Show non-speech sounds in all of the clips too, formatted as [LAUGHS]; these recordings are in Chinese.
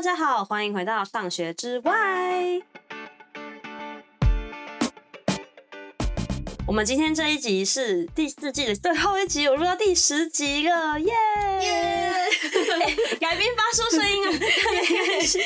大家好，欢迎回到上学之 WHY。我们今天这一集是第四季的最后一集，我录到第十集了，耶、yeah! 耶、yeah! 来宾发出声音啊，没关系。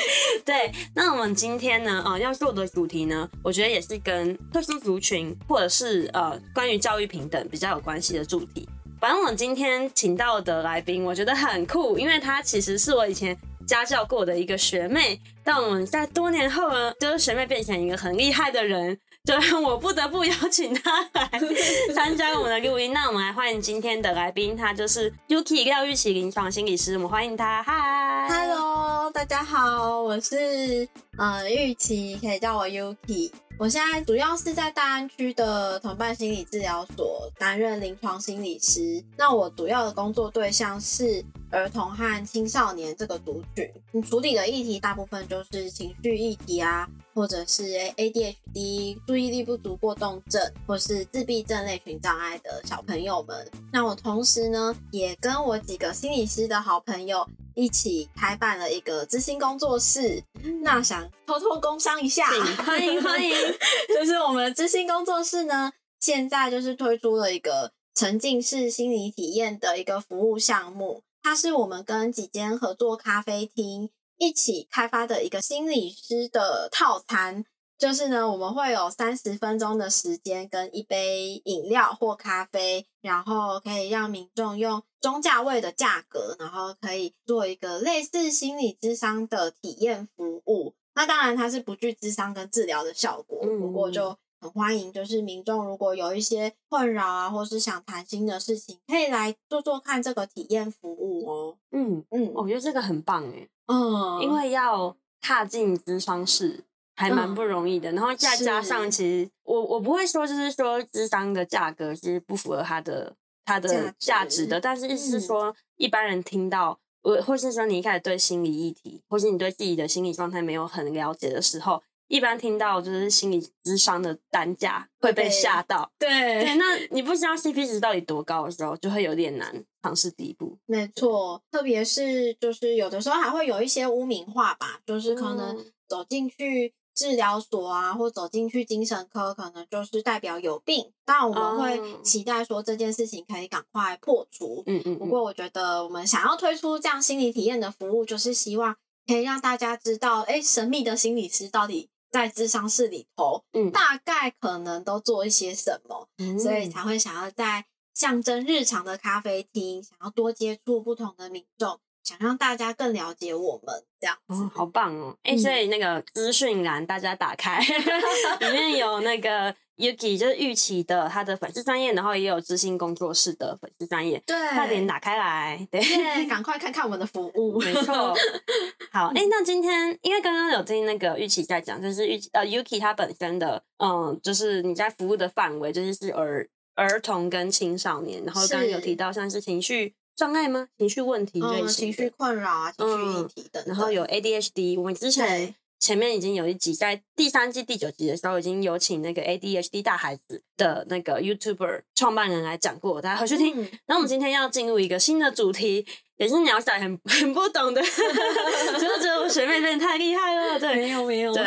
对，那我们今天呢，呃，要做的主题呢，我觉得也是跟特殊族群或者是呃关于教育平等比较有关系的主题。反正我今天请到的来宾，我觉得很酷，因为他其实是我以前家教过的一个学妹，但我们在多年后呢，就是学妹变成一个很厉害的人，就让我不得不邀请她来 [LAUGHS] 参加我们的录音。那我们来欢迎今天的来宾，她就是 Yuki 廖玉琪临床心理师，我们欢迎她。Hi，Hello，大家好，我是呃玉琪，可以叫我 Yuki。我现在主要是在大安区的同伴心理治疗所担任临床心理师。那我主要的工作对象是儿童和青少年这个族群，你处理的议题大部分就是情绪议题啊，或者是 ADHD 注意力不足过动症，或是自闭症类群障碍的小朋友们。那我同时呢，也跟我几个心理师的好朋友。一起开办了一个知心工作室，那想偷偷工商一下，欢迎欢迎，[LAUGHS] 就是我们知心工作室呢，现在就是推出了一个沉浸式心理体验的一个服务项目，它是我们跟几间合作咖啡厅一起开发的一个心理师的套餐。就是呢，我们会有三十分钟的时间跟一杯饮料或咖啡，然后可以让民众用中价位的价格，然后可以做一个类似心理智商的体验服务。那当然它是不具智商跟治疗的效果，不过就很欢迎，就是民众如果有一些困扰啊，或是想谈心的事情，可以来做做看这个体验服务哦。嗯嗯，我觉得这个很棒诶，嗯，因为要踏进咨商室。还蛮不容易的，嗯、然后再加上，其实我我不会说，就是说咨商的价格是不符合它的它的价值的，但是意思是说，一般人听到，呃、嗯，或是说你一开始对心理议题，或是你对自己的心理状态没有很了解的时候，一般听到就是心理智商的单价会被吓到，对对，那你不知道 CP 值到底多高的时候，就会有点难尝试第一步。没错，特别是就是有的时候还会有一些污名化吧，就是可能走进去。治疗所啊，或走进去精神科，可能就是代表有病。当然，我们会期待说这件事情可以赶快破除。嗯嗯。不过，我觉得我们想要推出这样心理体验的服务，就是希望可以让大家知道，哎，神秘的心理师到底在智商室里头，嗯，大概可能都做一些什么，嗯，所以才会想要在象征日常的咖啡厅，想要多接触不同的民众。想让大家更了解我们这样子，哦，好棒哦！哎、欸，所以那个资讯栏大家打开，[LAUGHS] 里面有那个 Yuki 就是玉琪的他的粉丝专业，然后也有知心工作室的粉丝专业，对，快点打开来，对，[LAUGHS] 赶快看看我们的服务，没错。[LAUGHS] 好，哎、欸，那今天因为刚刚有听那个玉琪在讲，就是玉呃 Yuki 他本身的嗯，就是你在服务的范围就是是儿儿童跟青少年，然后刚刚有提到像是情绪。障碍吗？情绪问题嗯、情绪困扰啊，情绪议题等、嗯。然后有 ADHD，我们之前前面已经有一集，在第三季第九集的时候，已经有请那个 ADHD 大孩子的那个 YouTuber 创办人来讲过，大家回去听。嗯、然后我们今天要进入一个新的主题，也是鸟仔很很不懂的，[LAUGHS] 就觉得我学妹真的太厉害了。对，没有没有。对，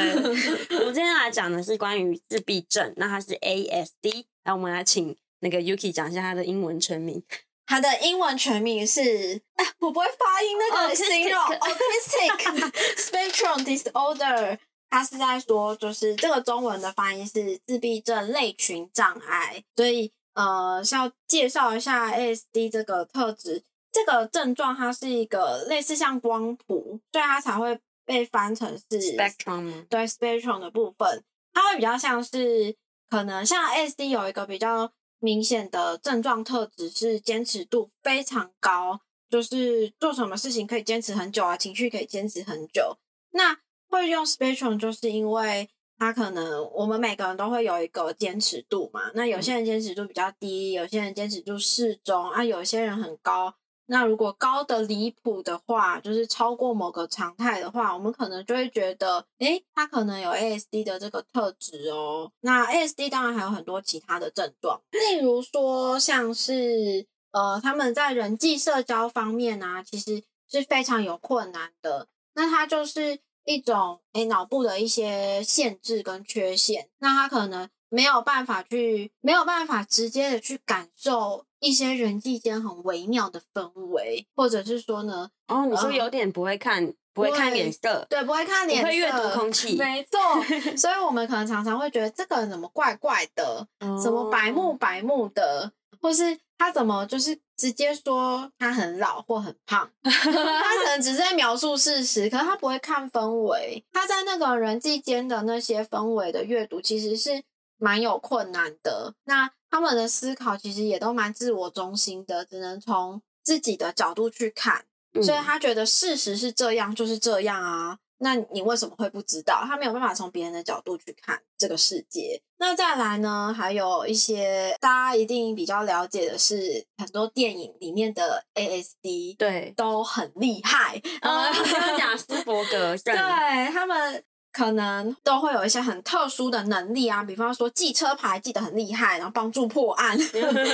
我们今天来讲的是关于自闭症，那它是 ASD。然后我们来请那个 Yuki 讲一下它的英文全名。它的英文全名是，哎，[LAUGHS] 我不会发音那个形容，autistic [LAUGHS] spectrum disorder。它是在说，就是这个中文的发音是自闭症类群障碍。所以，呃，是要介绍一下 ASD 这个特质。这个症状它是一个类似像光谱，所以它才会被翻成是 spectrum。对 spectrum 的部分，它会比较像是，可能像 ASD 有一个比较。明显的症状特质是坚持度非常高，就是做什么事情可以坚持很久啊，情绪可以坚持很久。那会用 spectrum，就是因为他可能我们每个人都会有一个坚持度嘛。那有些人坚持度比较低，有些人坚持度适中啊，有些人很高。那如果高的离谱的话，就是超过某个常态的话，我们可能就会觉得，诶，他可能有 ASD 的这个特质哦。那 ASD 当然还有很多其他的症状，例如说像是呃，他们在人际社交方面啊，其实是非常有困难的。那它就是一种诶脑部的一些限制跟缺陷，那他可能没有办法去，没有办法直接的去感受一些人际间很微妙的氛围，或者是说呢，哦，你说有点不会看。呃不会看脸色，对，不会看脸色，不会阅读空气，没错。[LAUGHS] 所以我们可能常常会觉得这个人怎么怪怪的，怎么白目白目的，或是他怎么就是直接说他很老或很胖，[LAUGHS] 他可能只是在描述事实，可是他不会看氛围，他在那个人际间的那些氛围的阅读其实是蛮有困难的。那他们的思考其实也都蛮自我中心的，只能从自己的角度去看。所以他觉得事实是这样，就是这样啊。那你为什么会不知道？他没有办法从别人的角度去看这个世界。那再来呢，还有一些大家一定比较了解的是，很多电影里面的 ASD 对都很厉害。呃，[LAUGHS] 亚斯伯格 [LAUGHS] 症，对他们。可能都会有一些很特殊的能力啊，比方说记车牌记得很厉害，然后帮助破案，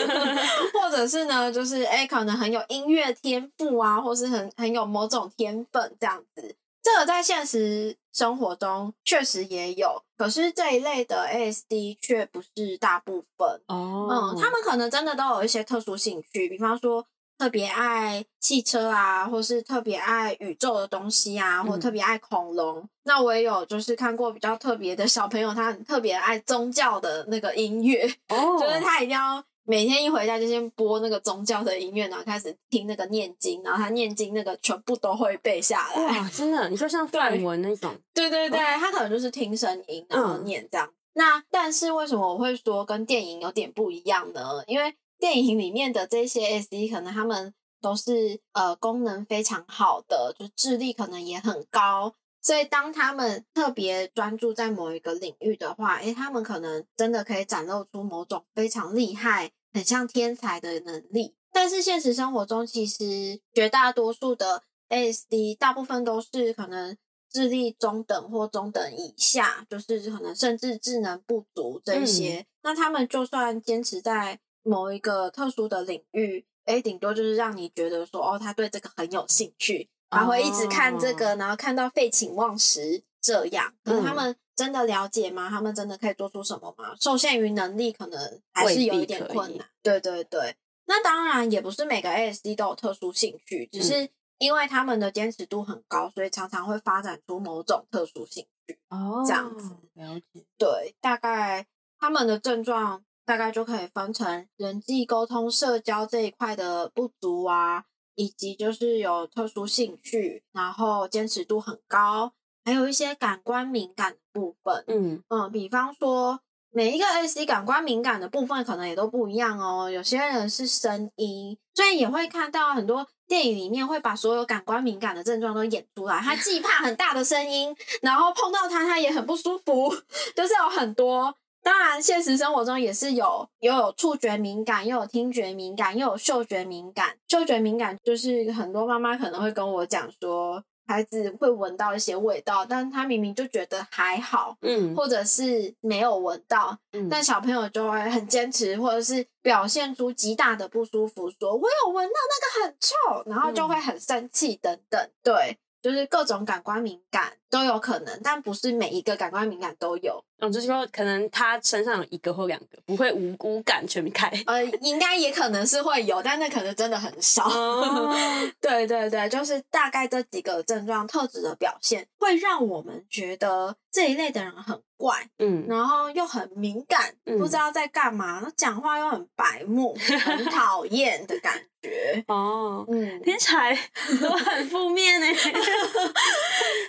[LAUGHS] 或者是呢，就是哎、欸，可能很有音乐天赋啊，或是很很有某种天分这样子。这个在现实生活中确实也有，可是这一类的 ASD 却不是大部分哦。嗯，他们可能真的都有一些特殊兴趣，比方说。特别爱汽车啊，或是特别爱宇宙的东西啊，或特别爱恐龙。嗯、那我也有就是看过比较特别的小朋友，他很特别爱宗教的那个音乐，哦，[LAUGHS] 就是他一定要每天一回家就先播那个宗教的音乐，然后开始听那个念经，然后他念经那个全部都会背下来。哇，真的？你说像 [LAUGHS] 梵文那种？对对对，他可能就是听声音然后念这样。嗯、那但是为什么我会说跟电影有点不一样呢？因为电影里面的这些 ASD 可能他们都是呃功能非常好的，就智力可能也很高，所以当他们特别专注在某一个领域的话，诶，他们可能真的可以展露出某种非常厉害、很像天才的能力。但是现实生活中，其实绝大多数的 ASD 大部分都是可能智力中等或中等以下，就是可能甚至智能不足这些。嗯、那他们就算坚持在某一个特殊的领域，诶，顶多就是让你觉得说，哦，他对这个很有兴趣，他会一直看这个，然后看到废寝忘食这样。可是他们真的了解吗？他们真的可以做出什么吗？受限于能力，可能还是有一点困难。对对对，那当然也不是每个 ASD 都有特殊兴趣，只是因为他们的坚持度很高，所以常常会发展出某种特殊兴趣。哦，这样子了解。对，大概他们的症状。大概就可以分成人际沟通、社交这一块的不足啊，以及就是有特殊兴趣，然后坚持度很高，还有一些感官敏感的部分。嗯嗯，比方说每一个 ASD 感官敏感的部分可能也都不一样哦。有些人是声音，所以也会看到很多电影里面会把所有感官敏感的症状都演出来。他既怕很大的声音，然后碰到他他也很不舒服，[LAUGHS] 就是有很多。当然，现实生活中也是有，又有触觉敏感，又有听觉敏感，又有嗅觉敏感。嗅觉敏感就是很多妈妈可能会跟我讲说，孩子会闻到一些味道，但他明明就觉得还好，嗯，或者是没有闻到，嗯，但小朋友就会很坚持，或者是表现出极大的不舒服，说我有闻到那个很臭，然后就会很生气等等，对。就是各种感官敏感都有可能，但不是每一个感官敏感都有。嗯，就是说可能他身上有一个或两个，不会无辜感全开。呃，应该也可能是会有，但那可能真的很少。哦、[LAUGHS] 对对对，就是大概这几个症状特质的表现，会让我们觉得这一类的人很怪，嗯，然后又很敏感，嗯、不知道在干嘛，那讲话又很白目，很讨 [LAUGHS] 厌的感觉。哦，嗯，听起来都很负面呢。[LAUGHS]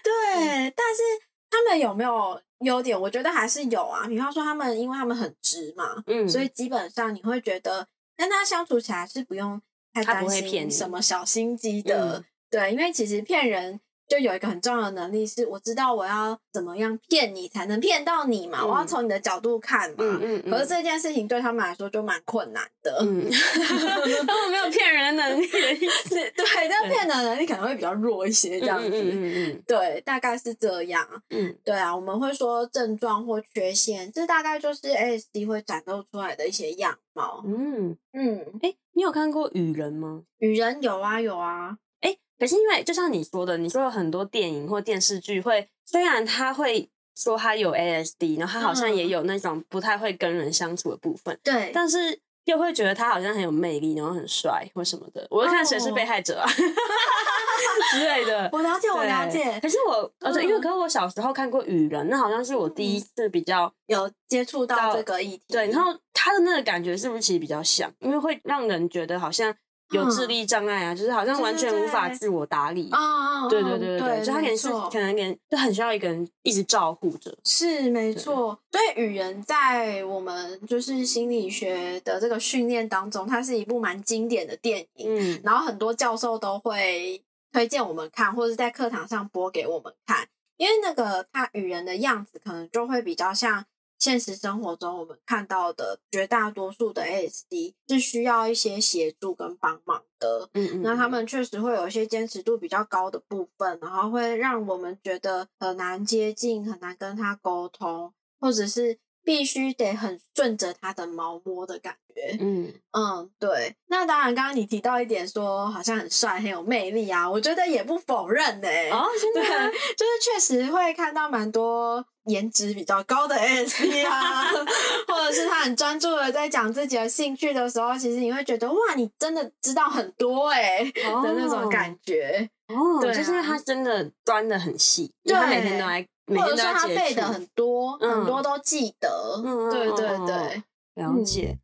对，但是他们有没有优点？我觉得还是有啊。比方说，他们因为他们很直嘛，嗯，所以基本上你会觉得跟他相处起来是不用太担心什么小心机的。对，因为其实骗人。就有一个很重要的能力，是我知道我要怎么样骗你才能骗到你嘛，嗯、我要从你的角度看嘛。嗯嗯嗯、可是这件事情对他们来说就蛮困难的，嗯、[LAUGHS] [LAUGHS] 他们没有骗人能力的意思。对，但骗人能力可能会比较弱一些，这样子。嗯嗯嗯、对，大概是这样。嗯，对啊，我们会说症状或缺陷，这大概就是 ASD 会展露出来的一些样貌。嗯嗯，哎、欸，你有看过《雨人》吗？雨人有啊有啊。可是因为就像你说的，你说有很多电影或电视剧会，虽然他会说他有 ASD，然后他好像也有那种不太会跟人相处的部分，对，但是。又会觉得他好像很有魅力，然后很帅或什么的。我会看谁是被害者啊、[LAUGHS] oh. 之类的。[LAUGHS] 我了解，我了解。可是我，而且因为可是我小时候看过《雨人》，那好像是我第一次比较有接触到这个议题。对，然后他的那个感觉是不是其实比较像？因为会让人觉得好像。有智力障碍啊，嗯、就是好像完全无法自我打理啊！对对对对对，就他可能是可能连就很需要一个人一直照顾着。是没错，所以语言》在我们就是心理学的这个训练当中，它是一部蛮经典的电影。嗯，然后很多教授都会推荐我们看，或者是在课堂上播给我们看，因为那个他语言的样子可能就会比较像。现实生活中，我们看到的绝大多数的 ASD 是需要一些协助跟帮忙的。嗯嗯，那他们确实会有一些坚持度比较高的部分，然后会让我们觉得很难接近，很难跟他沟通，或者是。必须得很顺着他的毛摸的感觉，嗯嗯，对。那当然，刚刚你提到一点说，好像很帅，很有魅力啊，我觉得也不否认呢、欸。哦，真的，就是确实会看到蛮多颜值比较高的 ASD 啊，[LAUGHS] 或者是他很专注的在讲自己的兴趣的时候，其实你会觉得哇，你真的知道很多哎、欸、的那种感觉。哦，对啊、就是他真的钻的很细，对，他每天都来。或者说他背的很多，嗯、很多都记得，嗯、对对对，了解。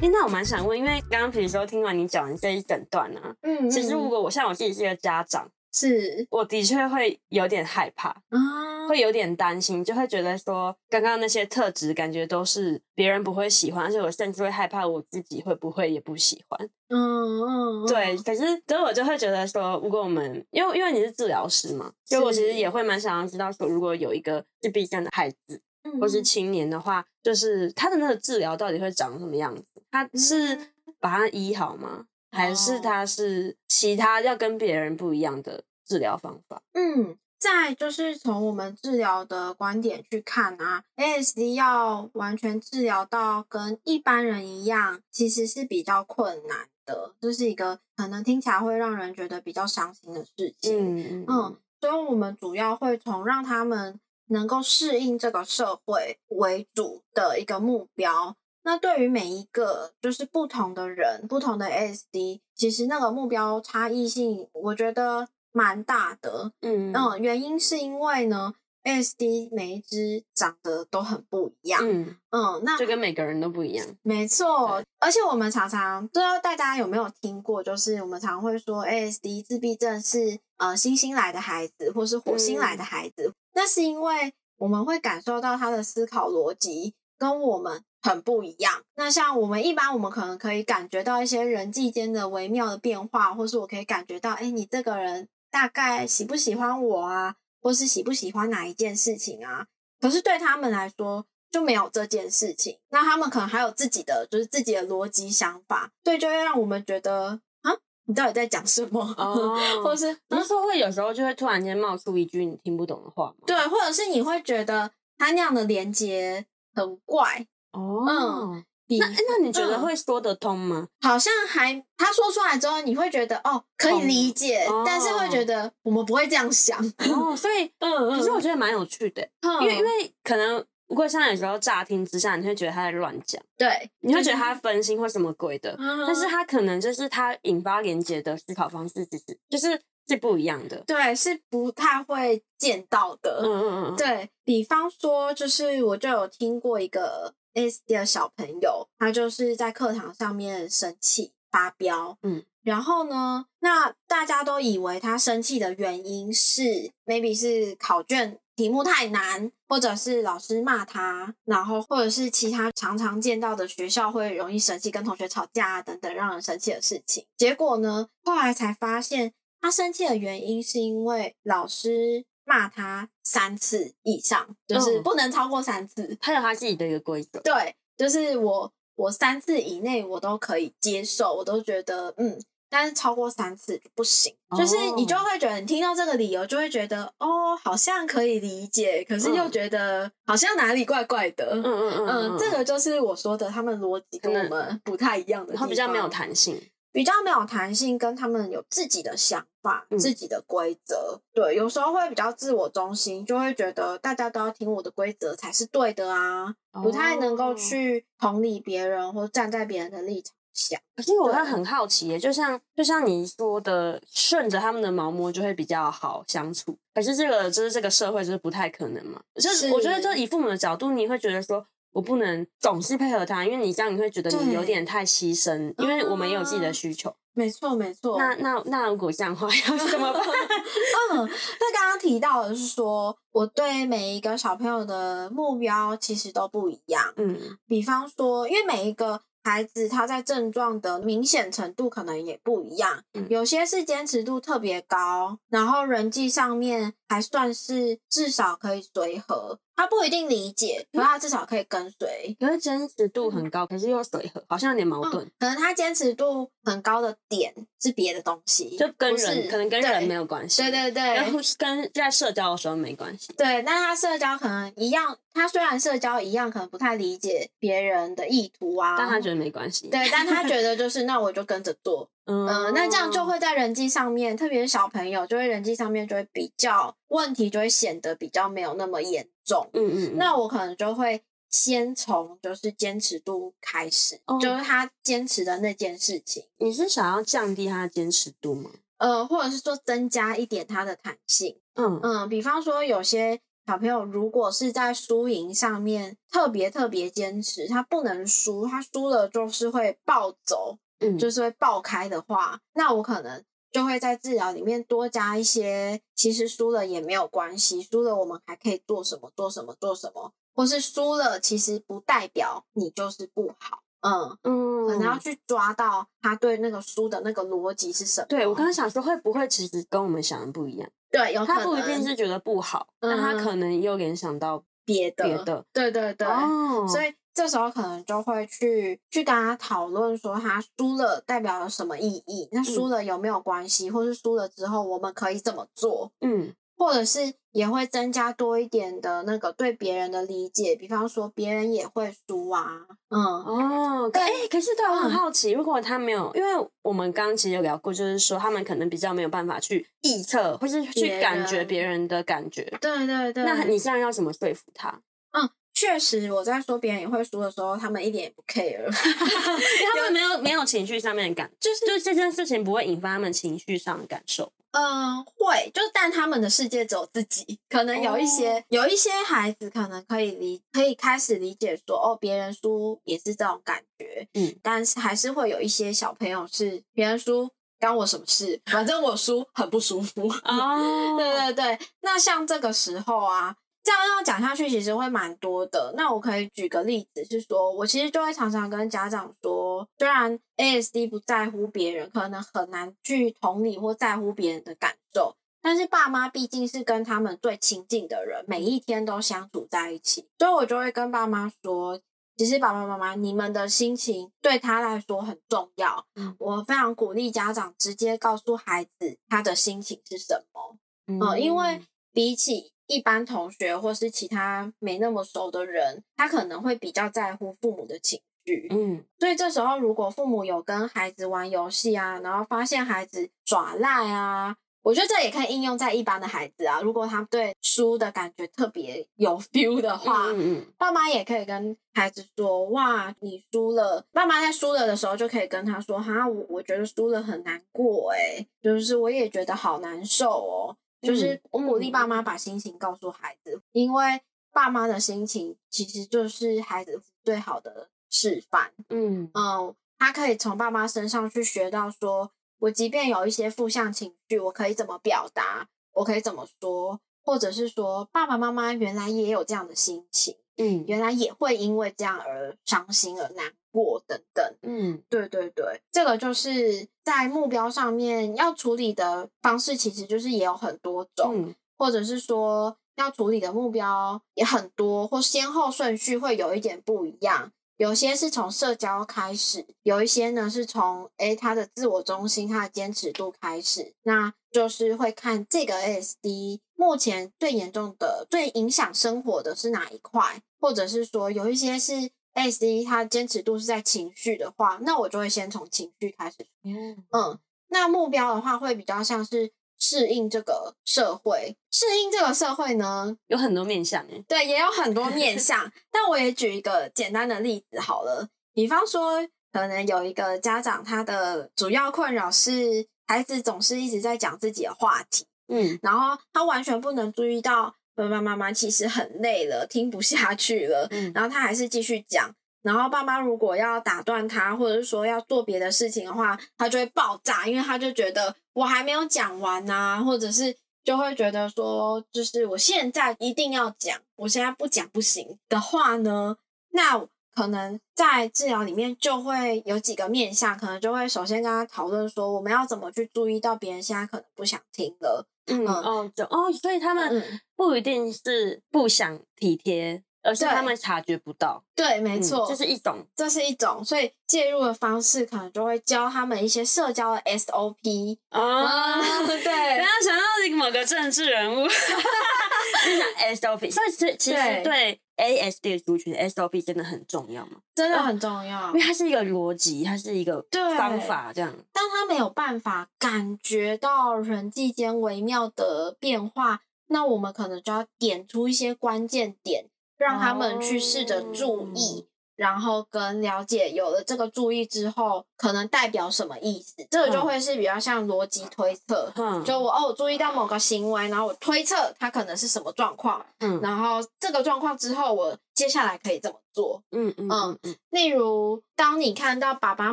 嗯、那我蛮想问，因为刚刚比如说听完你讲完这一整段呢、啊，嗯，其实如果我像我自己是一个家长。是，我的确会有点害怕，啊、会有点担心，就会觉得说，刚刚那些特质感觉都是别人不会喜欢，而且我甚至会害怕我自己会不会也不喜欢。嗯嗯，对。可是，所以我就会觉得说，如果我们，因为因为你是治疗师嘛，所以我其实也会蛮想要知道说，如果有一个自闭症的孩子或是青年的话，就是他的那个治疗到底会长什么样子？他是把他医好吗？还是他是其他要跟别人不一样的治疗方法？嗯，再就是从我们治疗的观点去看啊，ASD 要完全治疗到跟一般人一样，其实是比较困难的。这是一个可能听起来会让人觉得比较伤心的事情。嗯嗯，所以我们主要会从让他们能够适应这个社会为主的一个目标。那对于每一个就是不同的人，不同的 ASD，其实那个目标差异性，我觉得蛮大的。嗯嗯，原因是因为呢，ASD 每一只长得都很不一样。嗯嗯，那就跟每个人都不一样。没错，而且我们常常不知道大家有没有听过，就是我们常会说 ASD 自闭症是呃星星来的孩子，或是火星来的孩子。嗯、那是因为我们会感受到他的思考逻辑跟我们。很不一样。那像我们一般，我们可能可以感觉到一些人际间的微妙的变化，或是我可以感觉到，哎，你这个人大概喜不喜欢我啊，或是喜不喜欢哪一件事情啊？可是对他们来说就没有这件事情。那他们可能还有自己的，就是自己的逻辑想法，对，就会让我们觉得啊，你到底在讲什么？哦，[LAUGHS] 或是有时候会有时候就会突然间冒出一句你听不懂的话吗？对，或者是你会觉得他那样的连接很怪。哦，嗯，那那你觉得会说得通吗？嗯，好像还他说出来之后，你会觉得哦，可以理解，哦，但是会觉得我们不会这样想。哦，所以 [LAUGHS] 嗯，嗯，其实我觉得蛮有趣的，嗯，因为因为可能不过像有时候乍听之下，你会觉得他在乱讲，对，你会觉得他。分心或什么鬼的，嗯，但是他可能就是他引发连结的思考方式，其实就是是不一样的，对，是不太会见到的。嗯嗯嗯，对，比方说，就是我就有听过一个。ASD 的小朋友，他就是在课堂上面生气发飙，嗯，然后呢，那大家都以为他生气的原因是，maybe 是考卷题目太难，或者是老师骂他，然后或者是其他常常见到的学校会容易生气，跟同学吵架啊等等让人生气的事情。结果呢，后来才发现，他生气的原因是因为老师。骂他三次以上，就是不能超过三次。嗯、他有他自己的一个规则。对，就是我我三次以内我都可以接受，我都觉得嗯。但是超过三次不行。哦、就是你就会觉得，你听到这个理由就会觉得，哦，好像可以理解，可是又觉得好像哪里怪怪的。嗯嗯嗯嗯，嗯，这个就是我说的，他们逻辑跟我们不太一样的地方，他比较没有弹性。比较没有弹性，跟他们有自己的想法、嗯、自己的规则。对，有时候会比较自我中心，就会觉得大家都要听我的规则才是对的啊，哦、不太能够去同理别人或站在别人的立场想。可是我会很好奇耶，就像就像你说的，顺着他们的毛摸就会比较好相处。可是这个就是这个社会就是不太可能嘛。就是我觉得，就以父母的角度，你会觉得说。我不能总是配合他，因为你这样你会觉得你有点太牺牲，因为我们也有自己的需求。没错，没错。那那那如果这样的话 [LAUGHS] 要怎么办？[LAUGHS] 嗯，那刚刚提到的是说，我对每一个小朋友的目标其实都不一样。嗯，比方说，因为每一个。孩子他在症状的明显程度可能也不一样，嗯、有些是坚持度特别高，然后人际上面还算是至少可以随和，他不一定理解，可是他至少可以跟随。可是坚持度很高，可是又随和，好像有点矛盾。嗯、可能他坚持度很高的点是别的东西，就跟人可能跟人没有关系。对对对，然后跟在社交的时候没关系。对，但他社交可能一样。他虽然社交一样，可能不太理解别人的意图啊，但他觉得没关系。对，但他觉得就是那我就跟着做，嗯、呃，那这样就会在人际上面，特别是小朋友，就会人际上面就会比较问题，就会显得比较没有那么严重。嗯，嗯嗯，那我可能就会先从就是坚持度开始，哦、就是他坚持的那件事情。你是想要降低他的坚持度吗？呃，或者是说增加一点他的弹性？嗯嗯，比方说有些。小朋友如果是在输赢上面特别特别坚持，他不能输，他输了就是会暴走，嗯，就是会爆开的话，那我可能就会在治疗里面多加一些，其实输了也没有关系，输了我们还可以做什么做什么做什么，或是输了其实不代表你就是不好，嗯嗯，可能要去抓到他对那个输的那个逻辑是什么。对，我刚刚想说会不会其实跟我们想的不一样？对，有，他不一定是觉得不好，嗯、但他可能又联想到别的。别的，对对对。哦、所以这时候可能就会去去跟他讨论说，他输了代表了什么意义？那输了有没有关系？嗯、或是输了之后我们可以怎么做？嗯。或者是也会增加多一点的那个对别人的理解，比方说别人也会输啊，嗯哦，对，欸、可是对我很好奇，嗯、如果他没有，因为我们刚刚其实有聊过，就是说他们可能比较没有办法去臆测，或是去感觉别人的感觉，对对对，那你现在要怎么说服他？嗯，确实我在说别人也会输的时候，他们一点也不 care，[LAUGHS] 因为他们没有没有情绪上面的感，就是就是这件事情不会引发他们情绪上的感受。嗯，会，就但他们的世界只有自己。可能有一些、哦、有一些孩子可能可以理，可以开始理解说，哦，别人输也是这种感觉。嗯，但是还是会有一些小朋友是别人输关我什么事，反正我输很不舒服。哦，[LAUGHS] 对对对，那像这个时候啊。这样要讲下去，其实会蛮多的。那我可以举个例子，是说我其实就会常常跟家长说，虽然 ASD 不在乎别人，可能很难去同理或在乎别人的感受，但是爸妈毕竟是跟他们最亲近的人，每一天都相处在一起，所以我就会跟爸妈说，其实爸爸妈妈，你们的心情对他来说很重要。嗯，我非常鼓励家长直接告诉孩子他的心情是什么。嗯，嗯，因为比起一般同学或是其他没那么熟的人，他可能会比较在乎父母的情绪。嗯，所以这时候如果父母有跟孩子玩游戏啊，然后发现孩子耍赖啊，我觉得这也可以应用在一般的孩子啊。如果他对输的感觉特别有 feel 的话，嗯嗯，爸妈也可以跟孩子说：“哇，你输了。”爸妈在输了的时候就可以跟他说：“哈，我我觉得输了很难过，诶，就是我也觉得好难受哦。”就是我鼓励爸妈把心情告诉孩子，因为爸妈的心情其实就是孩子最好的示范。嗯。嗯，他可以从爸妈身上去学到说，说我即便有一些负向情绪，我可以怎么表达，我可以怎么说，或者是说爸爸妈妈原来也有这样的心情，嗯，原来也会因为这样而伤心而难过等等，嗯，对对对，这个就是在目标上面要处理的方式，其实就是也有很多种，嗯、或者是说要处理的目标也很多，或先后顺序会有一点不一样。有些是从社交开始，有一些呢是从诶他的自我中心、他的坚持度开始，那就是会看这个 ASD 目前最严重的、最影响生活的是哪一块，或者是说有一些是 ASD 他的坚持度是在情绪的话，那我就会先从情绪开始。嗯嗯，那目标的话会比较像是。适应这个社会，适应这个社会呢，有很多面向诶。对，也有很多面向。[LAUGHS] 但我也举一个简单的例子好了，比方说，可能有一个家长，他的主要困扰是孩子总是一直在讲自己的话题，嗯，然后他完全不能注意到爸爸妈妈其实很累了，听不下去了，嗯，然后他还是继续讲。然后爸妈如果要打断他，或者是说要做别的事情的话，他就会爆炸，因为他就觉得我还没有讲完啊，或者是就会觉得说，就是我现在一定要讲，我现在不讲不行的话呢，那可能在治疗里面就会有几个面向，可能就会首先跟他讨论说，我们要怎么去注意到别人现在可能不想听了，嗯，嗯哦，就哦，所以他们不一定是不想体贴。而是他们察觉不到，对，没错，这是一种，这是一种，所以介入的方式可能就会教他们一些社交的 SOP 啊、哦，对，不要想到某个政治人物，[LAUGHS] 就想 SOP，所以其其实对 ASD 族群 SOP 真的很重要吗？真的很重要，因为它是一个逻辑，它是一个方法，这样。当他没有办法感觉到人际间微妙的变化，那我们可能就要点出一些关键点。让他们去试着注意，oh. 然后跟了解，有了这个注意之后，可能代表什么意思？这个就会是比较像逻辑推测。嗯，就我哦，我注意到某个行为，然后我推测它可能是什么状况。嗯，然后这个状况之后，我接下来可以怎么做？嗯嗯嗯嗯。例如，当你看到爸爸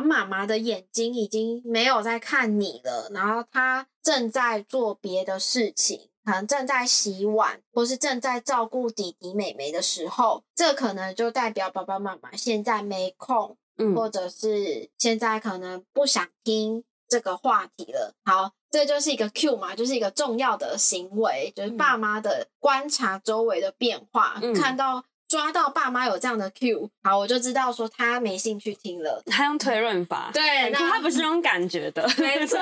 妈妈的眼睛已经没有在看你了，然后他正在做别的事情。可能正在洗碗，或是正在照顾弟弟妹妹的时候，这可能就代表爸爸妈妈现在没空，嗯，或者是现在可能不想听这个话题了。好，这就是一个 Q 嘛，就是一个重要的行为，就是爸妈的观察周围的变化，嗯，看到。抓到爸妈有这样的 cue，好，我就知道说他没兴趣听了。他用推论法，对，那他不是用感觉的，[LAUGHS] 没错。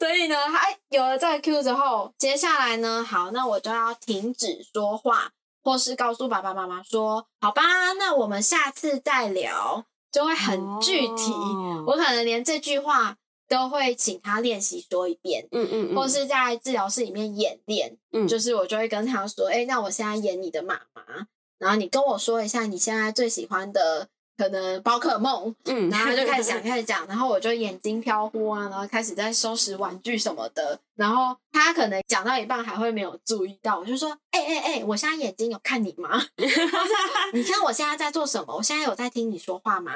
所以呢，他有了这个 cue 之后，接下来呢，好，那我就要停止说话，或是告诉爸爸妈妈说，好吧，那我们下次再聊，就会很具体。哦、我可能连这句话都会请他练习说一遍，嗯嗯，嗯，或是在治疗室里面演练，嗯，就是我就会跟他说，哎，那我现在演你的妈妈。然后你跟我说一下你现在最喜欢的可能宝可梦，嗯，然后他就开始讲，[LAUGHS] 开始讲，然后我就眼睛飘忽啊，然后开始在收拾玩具什么的，然后他可能讲到一半还会没有注意到，我就说，哎哎哎，我现在眼睛有看你吗？[LAUGHS] [LAUGHS] 你看我现在在做什么？我现在有在听你说话吗？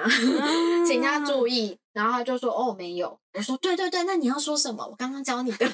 请他注意，然后他就说，哦，没有。我说，对对对，那你要说什么？我刚刚教你的。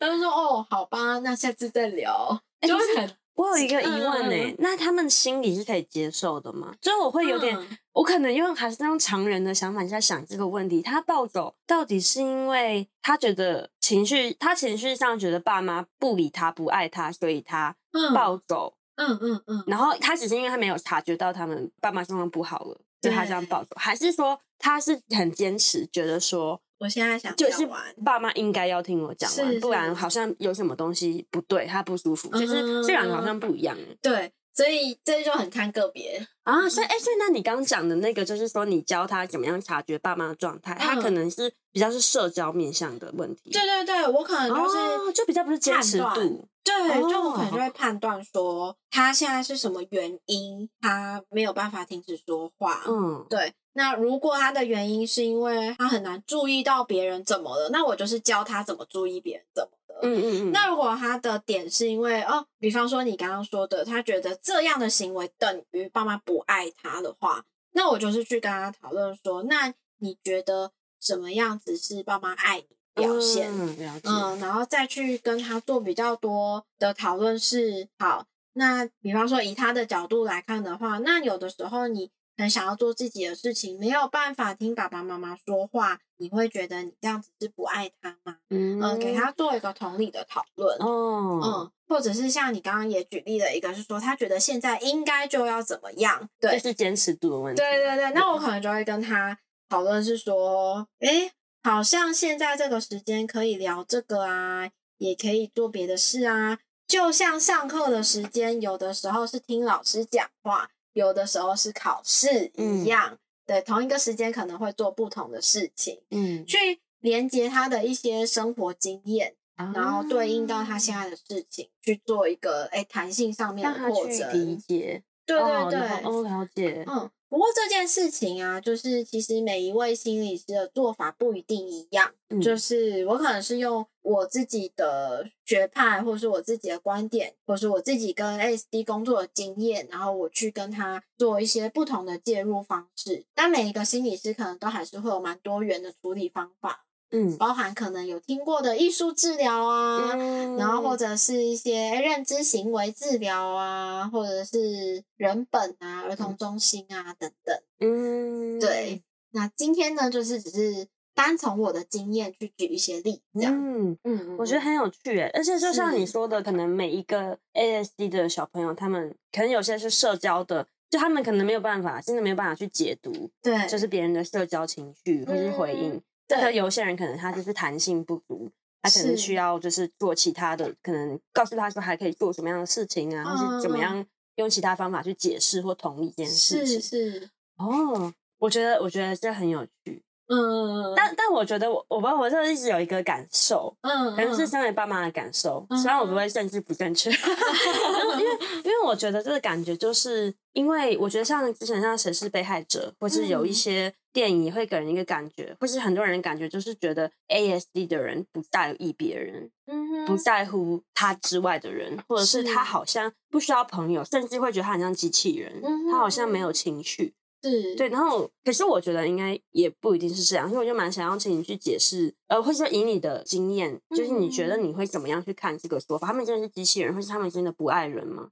他就说，哦，好吧，那下次再聊，就很。我有一个疑问呢、欸，嗯，那他们心里是可以接受的吗？所以我会有点，嗯、我可能用还是用常人的想法在想这个问题。他暴走到底是因为他觉得情绪，他情绪上觉得爸妈不理他、不爱他，所以他暴走。嗯嗯嗯，嗯。然后他只是因为他没有察觉到他们爸妈状况不好了，所以他这样暴走，还是说他是很坚持，觉得说。我现在想就是爸妈应该要听我讲完，不然好像有什么东西不对，他不舒服。其实这两个好像不一样。对，所以这就很看个别啊。所以，哎、欸，所以那你刚刚讲的那个，就是说你教他怎么样察觉爸妈的状态，他可能是比较是社交面向的问题。对对对，我可能就是、哦、就比较不是坚持度。对，就我可能就会判断说他现在是什么原因，他没有办法停止说话。嗯，对。那如果他的原因是因为他很难注意到别人怎么了，那我就是教他怎么注意别人怎么了。嗯嗯嗯。那如果他的点是因为哦，比方说你刚刚说的，他觉得这样的行为等于爸妈不爱他的话，那我就是去跟他讨论说，那你觉得什么样子是爸妈爱你表现？嗯，然后再去跟他做比较多的讨论是好。那比方说以他的角度来看的话，那有的时候你。很想要做自己的事情，没有办法听爸爸妈妈说话，你会觉得你这样子是不爱他吗？嗯，呃、给他做一个同理的讨论哦，嗯，或者是像你刚刚也举例了一个，是说他觉得现在应该就要怎么样，对，这是坚持度的问题。对对对，那我可能就会跟他讨论是说，诶，好像现在这个时间可以聊这个啊，也可以做别的事啊，就像上课的时间，有的时候是听老师讲话。有的时候是考试一样，嗯、对，同一个时间可能会做不同的事情，嗯，去连接他的一些生活经验，啊、然后对应到他现在的事情去做一个哎弹性上面的扩展理解，对对对，哦，了解，嗯。不过这件事情啊，就是其实每一位心理师的做法不一定一样。嗯、就是我可能是用我自己的学派，或是我自己的观点，或是我自己跟 ASD 工作的经验，然后我去跟他做一些不同的介入方式。但每一个心理师可能都还是会有蛮多元的处理方法。嗯，包含可能有听过的艺术治疗啊，嗯、然后或者是一些认知行为治疗啊，或者是人本啊、儿童中心啊等等。嗯，对。那今天呢，就是只是单从我的经验去举一些例子，这样。嗯嗯，我觉得很有趣诶，而且就像你说的，可能每一个 ASD 的小朋友，他们可能有些是社交的，就他们可能没有办法，真的没有办法去解读，对，就是别人的社交情绪或是回应。嗯这个有些人可能他就是弹性不足，他可能需要就是做其他的，可能告诉他说还可以做什么样的事情啊，或是怎么样用其他方法去解释或同理这件事情。是是哦，我觉得我觉得这很有趣。嗯，但但我觉得我我我这一直有一个感受，嗯，可能是身为爸妈的感受，虽然我不会政治不正确，[LAUGHS] 因为因为我觉得这个感觉就是因为我觉得像之前像谁是被害者，或是有一些电影也会给人一个感觉，或是很多人的感觉就是觉得 ASD 的人不在意别人，嗯，不在乎他之外的人，或者是他好像不需要朋友，甚至会觉得他很像机器人，他好像没有情绪。是对，然后可是我觉得应该也不一定是这样，所以我就蛮想要请你去解释，呃，或者说以你的经验，就是你觉得你会怎么样去看这个说法？他们真的是机器人，或是他们真的不爱人吗？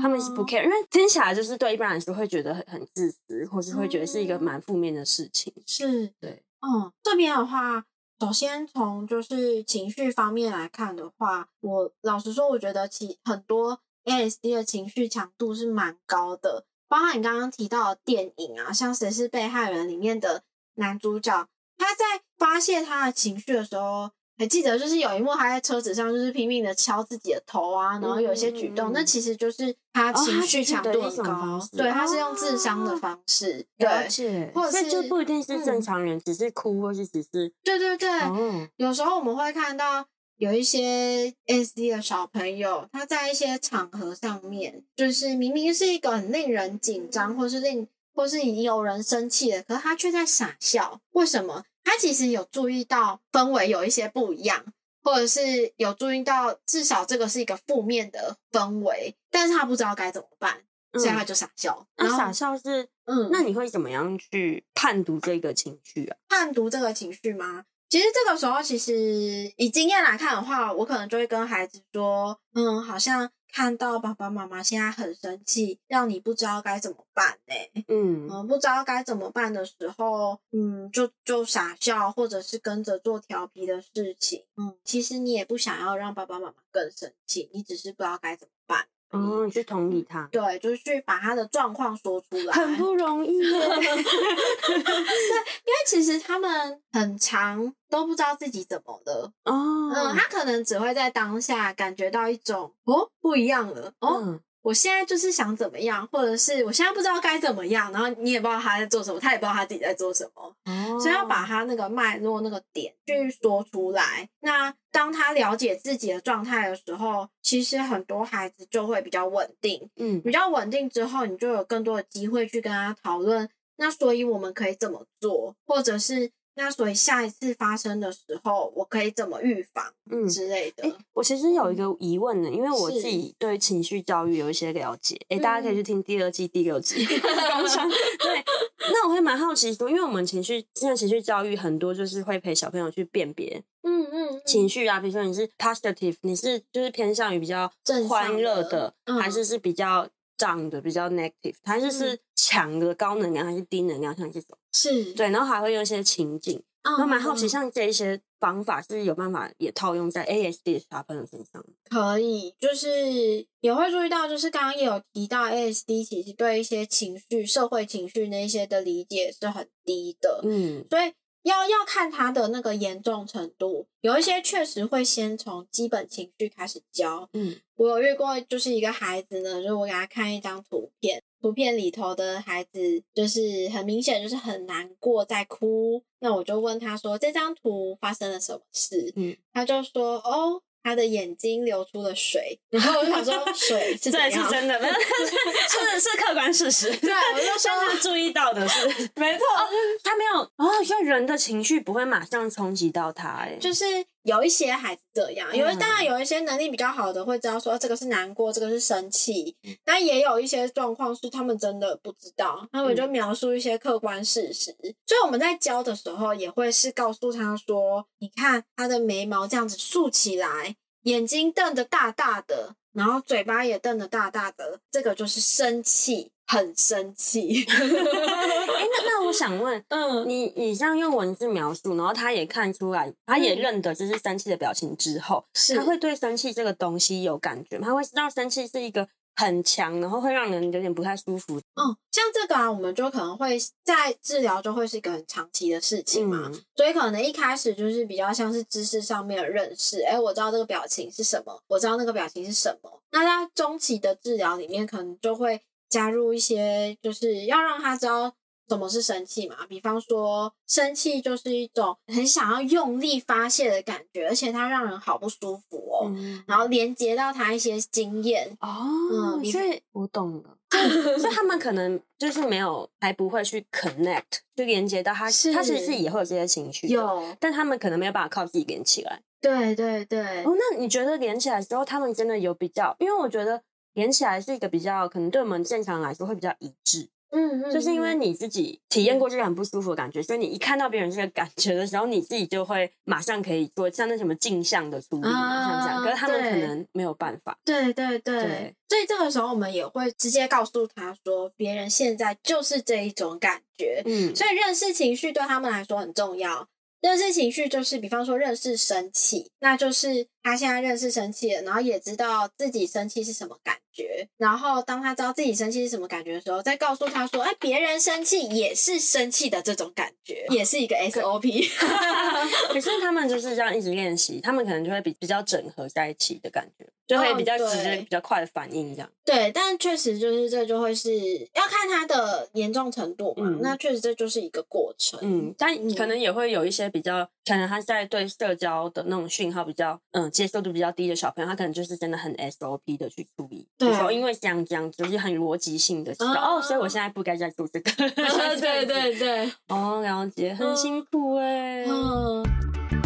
他们是不 care，因为听起来就是对一般来说会觉得很很自私，或是会觉得是一个蛮负面的事情。是，对，嗯，这边的话，首先从就是情绪方面来看的话，我老实说，我觉得其很多 ASD 的情绪强度是蛮高的。包括你刚刚提到的电影啊，像《谁是被害人》里面的男主角，他在发泄他的情绪的时候，还记得就是有一幕他在车子上就是拼命的敲自己的头啊，然后有一些举动，嗯、那其实就是他情绪强度很高，哦、对，他是用自伤的方式，哦、对，是或者是就不一定是正常人，嗯、只是哭或是只是，对对对，哦、有时候我们会看到。有一些 ASD 的小朋友，他在一些场合上面，就是明明是一个很令人紧张，或是令或是已经有人生气了，可是他却在傻笑。为什么？他其实有注意到氛围有一些不一样，或者是有注意到至少这个是一个负面的氛围，但是他不知道该怎么办，所以他就傻笑。那、嗯、傻笑是，嗯，那你会怎么样去判读这个情绪啊？判读这个情绪吗？其实这个时候，其实以经验来看的话，我可能就会跟孩子说：“嗯，好像看到爸爸妈妈现在很生气，让你不知道该怎么办呢？嗯嗯，不知道该怎么办的时候，嗯，就就傻笑，或者是跟着做调皮的事情。嗯，其实你也不想要让爸爸妈妈更生气，你只是不知道该怎么办。”哦，你去同理他，对，就是去把他的状况说出来，很不容易耶。[LAUGHS] 对，因为其实他们很长都不知道自己怎么了。哦，嗯，他可能只会在当下感觉到一种哦，不一样了哦。嗯我现在就是想怎么样，或者是我现在不知道该怎么样，然后你也不知道他在做什么，他也不知道他自己在做什么，哦、所以要把他那个脉络、那个点去说出来。那当他了解自己的状态的时候，其实很多孩子就会比较稳定，嗯，比较稳定之后，你就有更多的机会去跟他讨论。那所以我们可以怎么做，或者是。那所以下一次发生的时候，我可以怎么预防，嗯之类的。欸，我其实有一个疑问呢，因为我自己对情绪教育有一些了解。哎、欸，大家可以去听第二季第六集。[LAUGHS] 对，那我会蛮好奇说，因为我们情绪现在情绪教育很多就是会陪小朋友去辨别，嗯嗯，情绪啊，比如说你是 positive，你是就是偏向于比较欢乐的，还是是比较涨的比较 negative，它就是强的高能量还是低能量，像这种。是。对，然后还会用一些情境。我蛮好奇，像这一些方法是有办法也套用在 ASD 的小朋友身上？可以，就是也会注意到，就是刚刚也有提到 ASD 其实对一些情绪、社会情绪那些的理解是很低的，嗯，所以要要看他的那个严重程度，有一些确实会先从基本情绪开始教，嗯，我有遇过，就是一个孩子呢，就是我给他看一张图片。图片里头的孩子就是很明显就是很难过，在哭。那我就问他说：“这张图发生了什么事？”嗯，他就说：“哦。”他的眼睛流出了水，然后我就想说 [LAUGHS] 水是怎是真的，[LAUGHS] 是是是客观事实。对，我就说 [LAUGHS] 是注意到的是没错，他没有哦，因为人的情绪不会马上冲击到他，哎，就是有一些孩子这样，因为当然有一些能力比较好的会知道说这个是难过，这个是生气，但也有一些状况是他们真的不知道，他们就描述一些客观事实。所以我们在教的时候也会是告诉他说，你看他的眉毛这样子竖起来。眼睛瞪得大大的，然后嘴巴也瞪得大大的，这个就是生气，很生气。[LAUGHS] 哎、欸，那那我想问，[LAUGHS] 嗯，你你这样用文字描述，然后他也看出来，他也认得这是生气的表情之后，是、嗯、他会对生气这个东西有感觉吗？他会知道生气是一个。很强，然后会让人有点不太舒服。嗯，像这个啊，我们就可能会在治疗就会是一个很长期的事情嘛，嗯、所以可能一开始就是比较像是知识上面的认识。哎，我知道这个表情是什么，我知道那个表情是什么。那在中期的治疗里面，可能就会加入一些，就是要让他知道。什么是生气嘛？比方说，生气就是一种很想要用力发泄的感觉，而且它让人好不舒服哦。嗯、然后连接到他一些经验哦，嗯，所以我懂了。[LAUGHS] 所以他们可能就是没有，还不会去 connect，就连接到他，是他其实也会有这些情绪，有，但他们可能没有办法靠自己连起来。对对对。哦，那你觉得连起来之后，他们真的有比较？因为我觉得连起来是一个比较，可能对我们正常来说会比较一致。嗯，嗯，就是因为你自己体验过这个很不舒服的感觉，所以你一看到别人这个感觉的时候，你自己就会马上可以做像那什么镜像的处理，像这样。可是他们可能没有办法。对对对，对，所以这个时候我们也会直接告诉他说，别人现在就是这一种感觉。嗯，所以认识情绪对他们来说很重要。认识情绪就是，比方说认识生气，那就是他现在认识生气了，然后也知道自己生气是什么感觉。然后当他知道自己生气是什么感觉的时候，再告诉他说：“哎，别人生气也是生气的这种感觉，也是一个 SOP。[LAUGHS] ”可是他们就是这样一直练习，他们可能就会比比较整合在一起的感觉。就会比较直接、比较快的反应，这样。对，但确实就是这就会是要看它的严重程度嘛。嗯、那确实这就是一个过程。嗯，但可能也会有一些比较，可能他在对社交的那种讯号比较，嗯，接受度比较低的小朋友，他可能就是真的很 SOP 的去处理。对。因为这样这样，就是很逻辑性的知道、啊、哦，所以我现在不该再做这个。[LAUGHS] 啊、对对对。哦，了解，很辛苦哎、欸。嗯。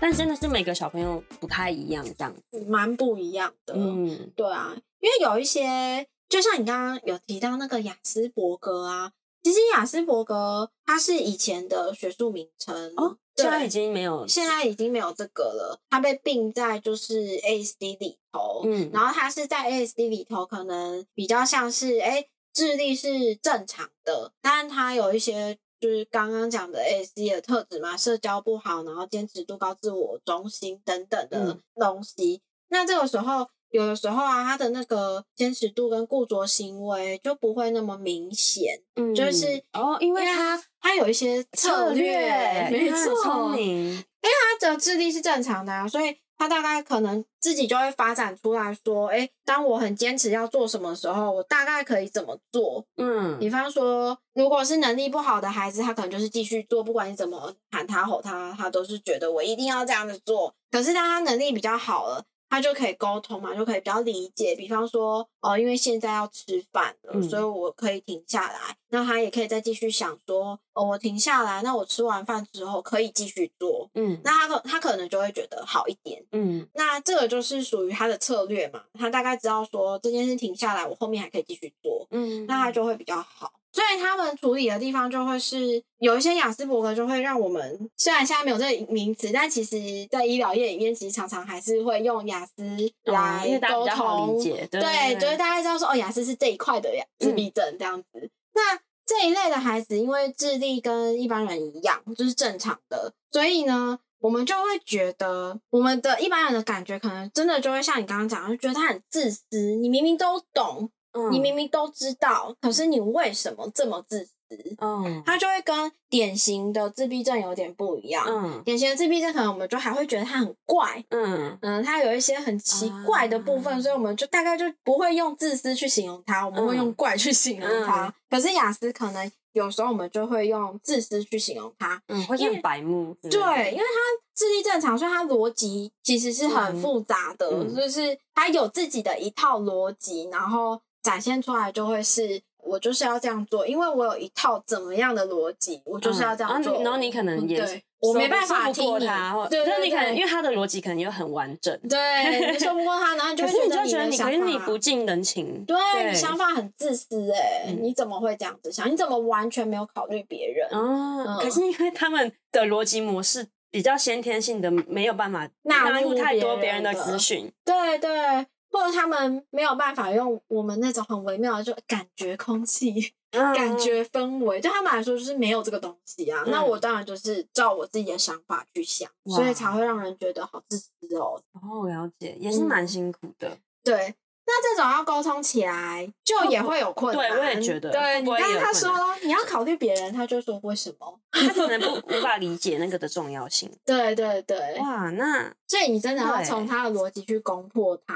但真的是每个小朋友不太一样，这样子蛮不一样的。嗯，对啊，因为有一些，就像你刚刚有提到那个雅斯伯格啊，其实雅斯伯格它是以前的学术名称哦，现在已经没有，现在已经没有这个了，它被并在就是 ASD 里头。嗯，然后它是在 ASD 里头，可能比较像是哎、欸，智力是正常的，但它有一些。就是刚刚讲的 ASD 的特质嘛，社交不好，然后坚持度高、自我中心等等的东西。嗯、那这个时候，有的时候啊，他的那个坚持度跟固着行为就不会那么明显。嗯，就是哦，因为他他有一些策略，没错，聪明，因为他的智力是正常的啊，所以。他大概可能自己就会发展出来说，哎，当我很坚持要做什么时候，我大概可以怎么做？嗯，比方说，如果是能力不好的孩子，他可能就是继续做，不管你怎么喊他、吼他，他都是觉得我一定要这样子做。可是当他能力比较好了，他就可以沟通嘛，就可以比较理解。比方说，哦，因为现在要吃饭了，嗯、所以我可以停下来。那他也可以再继续想说，哦，我停下来，那我吃完饭之后可以继续做。嗯，那他可他可能就会觉得好一点。嗯，那这个就是属于他的策略嘛。他大概知道说这件事停下来，我后面还可以继续做。嗯，那他就会比较好。所以他们处理的地方就会是有一些雅斯伯格，就会让我们虽然现在没有这个名词，但其实在医疗业里面，其实常常还是会用雅斯来沟通。对，对，对，就是大家知道说哦，雅斯是这一块的自闭症这样子。嗯、那这一类的孩子，因为智力跟一般人一样，就是正常的，所以呢，我们就会觉得我们的一般人的感觉，可能真的就会像你刚刚讲，就觉得他很自私。你明明都懂。你明明都知道，可是你为什么这么自私？嗯，他就会跟典型的自闭症有点不一样。嗯，典型的自闭症可能我们就还会觉得他很怪。嗯嗯，他有一些很奇怪的部分，嗯，所以我们就大概就不会用自私去形容他，我们会用怪去形容他。嗯，可是雅思可能有时候我们就会用自私去形容他。嗯，会像白目。对，因为他智力正常，所以他逻辑其实是很复杂的，嗯，就是他有自己的一套逻辑，然后。展现出来就会是我就是要这样做，因为我有一套怎么样的逻辑，我就是要这样做。嗯啊、然后你可能也对我没办法听过他，对，对，对，对，你可能因为他的逻辑可能又很完整，对，你说不过他，然后 [LAUGHS] 你就会觉得你可是你不近人情，对，对你想法很自私哎、欸，你怎么会这样子想？你怎么完全没有考虑别人？哦、嗯，可是因为他们的逻辑模式比较先天性的，没有办法纳入太多别人的资讯，对对。或者他们没有办法用我们那种很微妙的就感觉空气、嗯、感觉氛围，对他们来说就是没有这个东西啊。嗯、那我当然就是照我自己的想法去想，所以才会让人觉得好自私哦。哦，了解，也是蛮辛苦的。嗯、对。那这种要沟通起来，就也会有困难。对，我也觉得。对，你刚刚他说你要考虑别人，他就说为什么？[LAUGHS] 他可能不无法理解那个的重要性。[LAUGHS] 对对对。哇，那所以你真的要从他的逻辑去攻破他。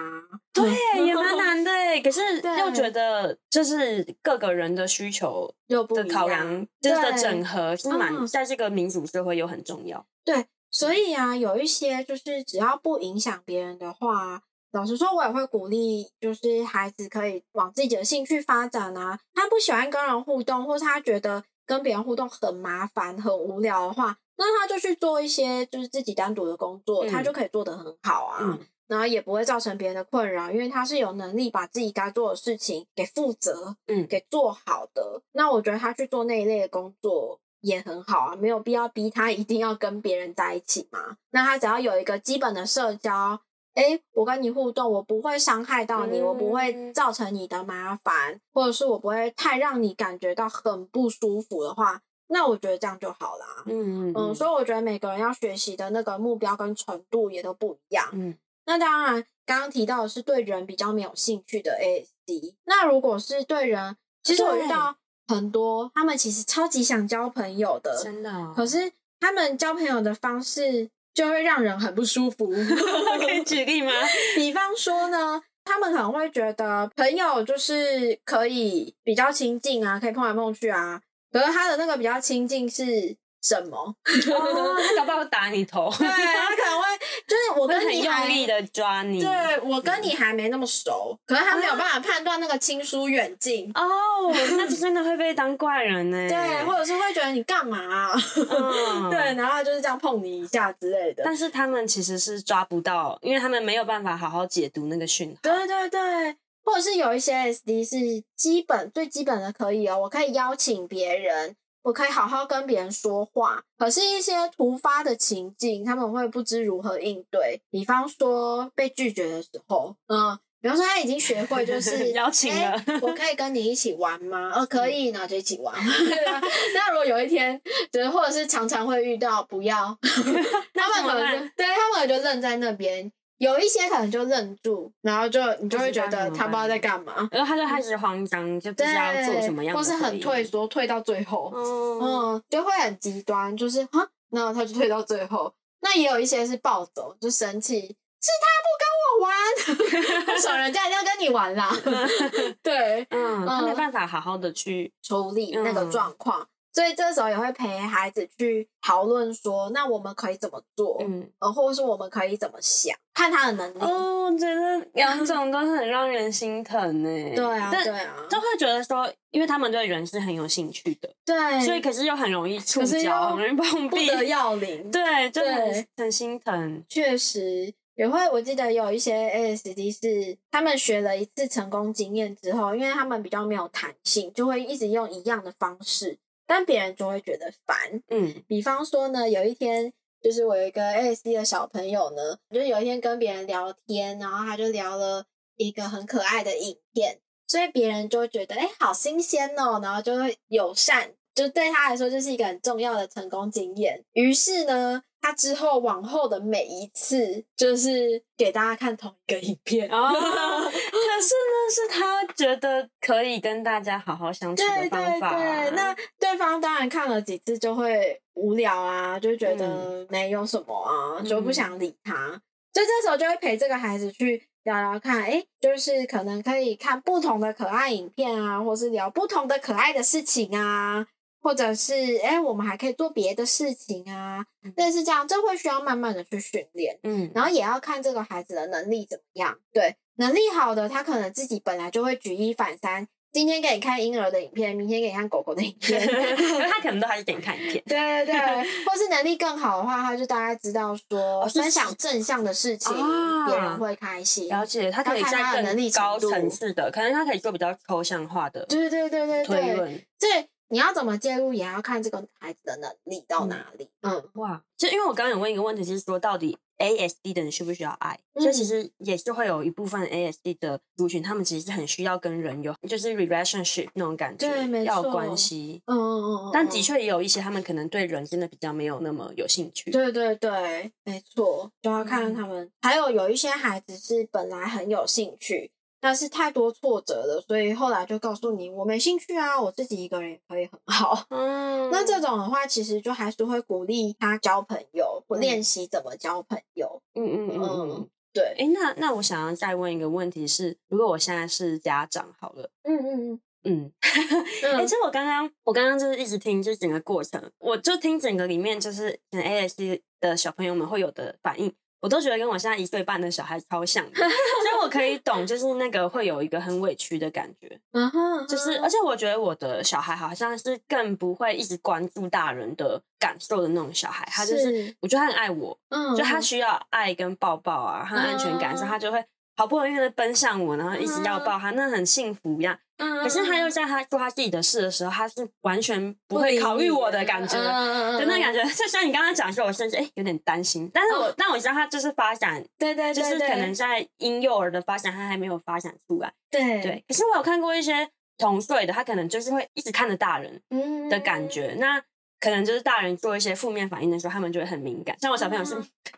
对，也蛮难的。可是 [LAUGHS] 又觉得，就是各个人的需求的考量，就是的整合是蛮在这个民主社会又很重要。对，所以啊，有一些就是只要不影响别人的话。老实说，我也会鼓励，就是孩子可以往自己的兴趣发展啊。他不喜欢跟人互动，或是他觉得跟别人互动很麻烦、很无聊的话，那他就去做一些就是自己单独的工作，嗯、他就可以做得很好啊。嗯、然后也不会造成别人的困扰，因为他是有能力把自己该做的事情给负责，嗯，给做好的。那我觉得他去做那一类的工作也很好啊，没有必要逼他一定要跟别人在一起嘛。那他只要有一个基本的社交。哎，我跟你互动，我不会伤害到你，嗯、我不会造成你的麻烦，或者是我不会太让你感觉到很不舒服的话，那我觉得这样就好啦。嗯嗯，嗯，所以我觉得每个人要学习的那个目标跟程度也都不一样。嗯，那当然，刚刚提到的是对人比较没有兴趣的 ASD，那如果是对人，其实我遇到很多，他们其实超级想交朋友的，真的、哦，可是他们交朋友的方式。就会让人很不舒服。[LAUGHS] 可以举例吗？[LAUGHS] 比方说呢，他们可能会觉得朋友就是可以比较亲近啊，可以碰来碰去啊。可是他的那个比较亲近是。什么？哦，他搞不好打你头。对，他可能会就是我跟你很用力的抓你。对，我跟你还没那么熟，可是他没有办法判断那个亲疏远近。哦，那就真的会被当怪人呢。[LAUGHS] 对，或者是会觉得你干嘛啊？[LAUGHS] 对，然后就是这样碰你一下之类的。但是他们其实是抓不到，因为他们没有办法好好解读那个讯号。对对对，或者是有一些 SD 是基本最基本的可以哦，我可以邀请别人。我可以好好跟别人说话，可是，一些突发的情境，他们会不知如何应对。比方说被拒绝的时候，嗯，比方说他已经学会就 [LAUGHS] 是邀请了，欸，我可以跟你一起玩吗？哦，可以，那就一起玩。[LAUGHS] 那如果有一天，就是或者是常常会遇到不要，[LAUGHS] 他们可能就对他们可能就愣在那边。有一些可能就愣住，然后就你就会觉得他不知道在干嘛，然后他就开始慌张，就不知道做什么样的，或是很退缩，退到最后，嗯，嗯，就会很极端，就是哈，然后他就退到最后。那也有一些是暴走，就生气，是他不跟我玩，为什么人家一定要跟你玩啦？[LAUGHS] 对，嗯，他没办法好好的去处理那个状况。所以这时候也会陪孩子去讨论说，那我们可以怎么做？嗯，呃，或者是我们可以怎么想，看他的能力。哦，我觉得两种都很让人心疼呢。[LAUGHS] 对啊，对啊，就会觉得说，因为他们对人是很有兴趣的，对，所以可是又很容易触礁，很容易碰壁，不得要领。对，就很很心疼。确实。也会，我记得有一些 ASD 是他们学了一次成功经验之后，因为他们比较没有弹性，就会一直用一样的方式，但别人就会觉得烦。嗯，比方说呢，有一天就是我有一个 ASD 的小朋友呢，就是有一天跟别人聊天，然后他就聊了一个很可爱的影片，所以别人就会觉得哎、欸，好新鲜哦，然后就会友善，就对他来说就是一个很重要的成功经验。于是呢。他之后往后的每一次，就是给大家看同一个影片哦。[LAUGHS] 可是呢，是他觉得可以跟大家好好相处的方法啊。对对对，那对方当然看了几次就会无聊啊，就觉得没有什么啊，嗯、就不想理他。所以这时候就会陪这个孩子去聊聊看，哎，就是可能可以看不同的可爱影片啊，或是聊不同的可爱的事情啊。或者是哎，我们还可以做别的事情啊，类似这样，这会需要慢慢的去训练，嗯，然后也要看这个孩子的能力怎么样。对，能力好的，他可能自己本来就会举一反三，今天给你看婴儿的影片，明天给你看狗狗的影片，[LAUGHS] 他可能都还是给你看影片。对对对，或是能力更好的话，他就大概知道说分享正向的事情，别人会开心。了解，他可以在更高层次的，可能他可以做比较抽象化的，对对对对对，推论，对。你要怎么介入，也要看这个孩子的能力到哪里。嗯，嗯哇，就因为我刚刚有问一个问题，就是说到底 ASD 的人需不需要爱？所以、嗯、其实也是会有一部分 ASD 的族群，他们其实是很需要跟人有就是 relationship 那种感觉，对，没错，要有关系。嗯嗯嗯。但的确也有一些他们可能对人真的比较没有那么有兴趣。对对对，没错，就要看看他们。嗯、还有有一些孩子是本来很有兴趣。但是太多挫折了，所以后来就告诉你，我没兴趣啊，我自己一个人也可以很好。[LAUGHS] 嗯，那这种的话，其实就还是会鼓励他交朋友，或练习怎么交朋友。嗯嗯嗯嗯，对。哎、欸，那那我想要再问一个问题是，如果我现在是家长，好了，嗯嗯嗯嗯，哎、[LAUGHS] 欸，其实我刚刚我刚刚就是一直听，就是整个过程，我就听整个里面就是 ASD 的小朋友们会有的反应。我都觉得跟我现在一岁半的小孩超像的，所以我可以懂，就是那个会有一个很委屈的感觉，[LAUGHS] 嗯哼，就是而且我觉得我的小孩好像是更不会一直关注大人的感受的那种小孩，他就是我觉得他很爱我，嗯，就他需要爱跟抱抱啊，和安全感，所以他就会好不容易的奔向我，然后一直要抱他，那很幸福一样。可是他又在他做他自己的事的时候，他是完全不会考虑我的感觉，就那感觉，就像你刚刚讲说，我甚至哎有点担心。但是我但我知道他就是发展，对对，就是可能在婴幼儿的发展，他还没有发展出来。对对。可是我有看过一些同岁的，他可能就是会一直看着大人的感觉，那可能就是大人做一些负面反应的时候，他们就会很敏感。像我小朋友是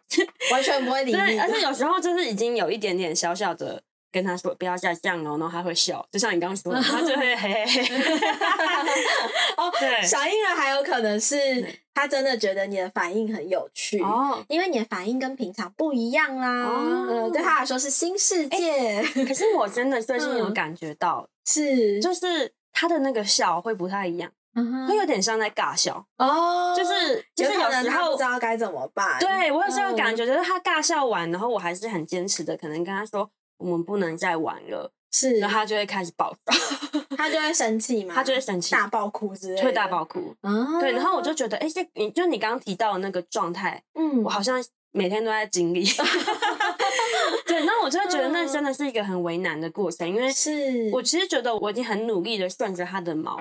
[LAUGHS] 完全不会理你，而且有时候就是已经有一点点小小的。跟他说不要再这样哦，然后他会笑，就像你刚刚说的，他就会嘿嘿嘿。[LAUGHS] 哦，对，小婴儿还有可能是他真的觉得你的反应很有趣哦，因为你的反应跟平常不一样啦。哦，呃，对他来说是新世界。可是我真的最近有 [LAUGHS] 感觉到，是就是他的那个笑会不太一样，会有点像在尬笑哦，就是就是有时候不知道该怎么办。对，我有时候感觉就是他尬笑完，然后我还是很坚持的，可能跟他说。我们不能再玩了，是，然后他就会开始暴躁，他就会生气嘛，[LAUGHS] 他就会生气，大爆哭之类的，会大爆哭，嗯，对，然后我就觉得，哎，这你就你刚刚提到的那个状态，嗯，我好像每天都在经历，[LAUGHS] [LAUGHS] 对，那我就会觉得那真的是一个很为难的过程，因为是我其实觉得我已经很努力的顺着他的毛。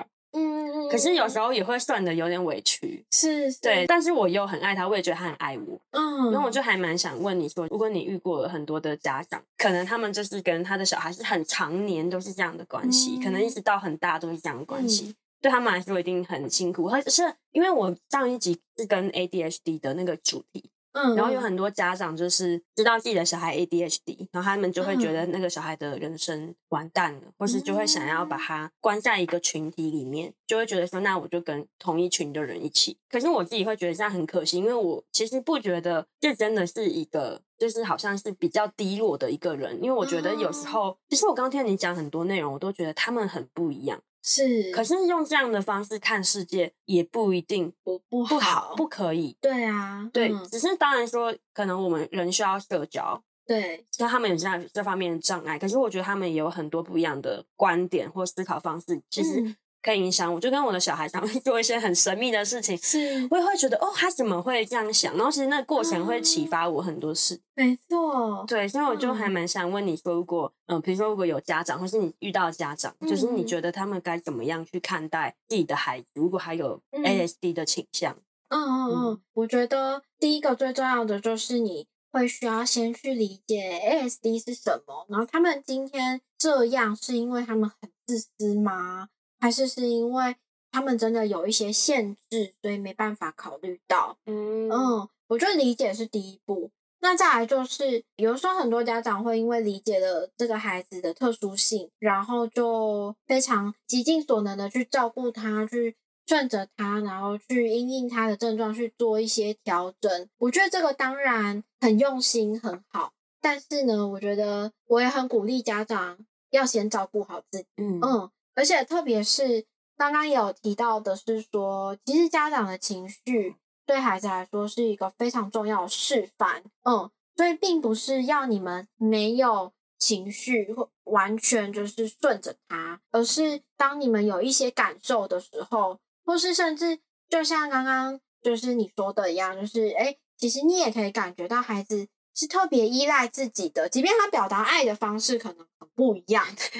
嗯，可是有时候也会算的有点委屈，是，是，对，但是我又很爱他，我也觉得他很爱我，嗯，然后我就还蛮想问你说，如果你遇过了很多的家长，可能他们就是跟他的小孩是很常年都是这样的关系，嗯、可能一直到很大都是这样的关系，嗯、对他们来说一定很辛苦，或者是因为我上一集是跟 ADHD 的那个主题。嗯，然后有很多家长就是知道自己的小孩 ADHD，然后他们就会觉得那个小孩的人生完蛋了，嗯、或是就会想要把他关在一个群体里面，就会觉得说，那我就跟同一群的人一起。可是我自己会觉得这样很可惜，因为我其实不觉得这真的是一个，就是好像是比较低落的一个人，因为我觉得有时候，其实我刚刚听你讲很多内容，我都觉得他们很不一样。是，可是用这样的方式看世界也不一定不不好，不好，不可以。对啊，对，嗯、只是当然说，可能我们人需要社交，对，像他们有这样这方面的障碍。可是我觉得他们也有很多不一样的观点或思考方式，其实可以影响我，就跟我的小孩常会 [LAUGHS] 做一些很神秘的事情，是我也会觉得哦，他怎么会这样想？然后其实那个过程会启发我很多事。没错，对，所以我就还蛮想问你说，如果嗯，比如说如果有家长，或是你遇到家长，就是你觉得他们该怎么样去看待自己的孩子，如果还有 ASD 的倾向？嗯嗯嗯，我觉得第一个最重要的就是你会需要先去理解 ASD 是什么，然后他们今天这样是因为他们很自私吗？还是是因为他们真的有一些限制，所以没办法考虑到。嗯嗯，我觉得理解是第一步。那再来就是，有时候很多家长会因为理解了这个孩子的特殊性，然后就非常极尽所能的去照顾他，去顺着他，然后去因应他的症状去做一些调整。我觉得这个当然很用心很好，但是呢，我觉得我也很鼓励家长要先照顾好自己。嗯嗯。而且特别是刚刚有提到的是说，其实家长的情绪对孩子来说是一个非常重要的示范，嗯，所以并不是要你们没有情绪或完全就是顺着他，而是当你们有一些感受的时候，或是甚至就像刚刚就是你说的一样，就是诶，其实你也可以感觉到孩子。是特别依赖自己的，即便他表达爱的方式可能很不一样，[LAUGHS]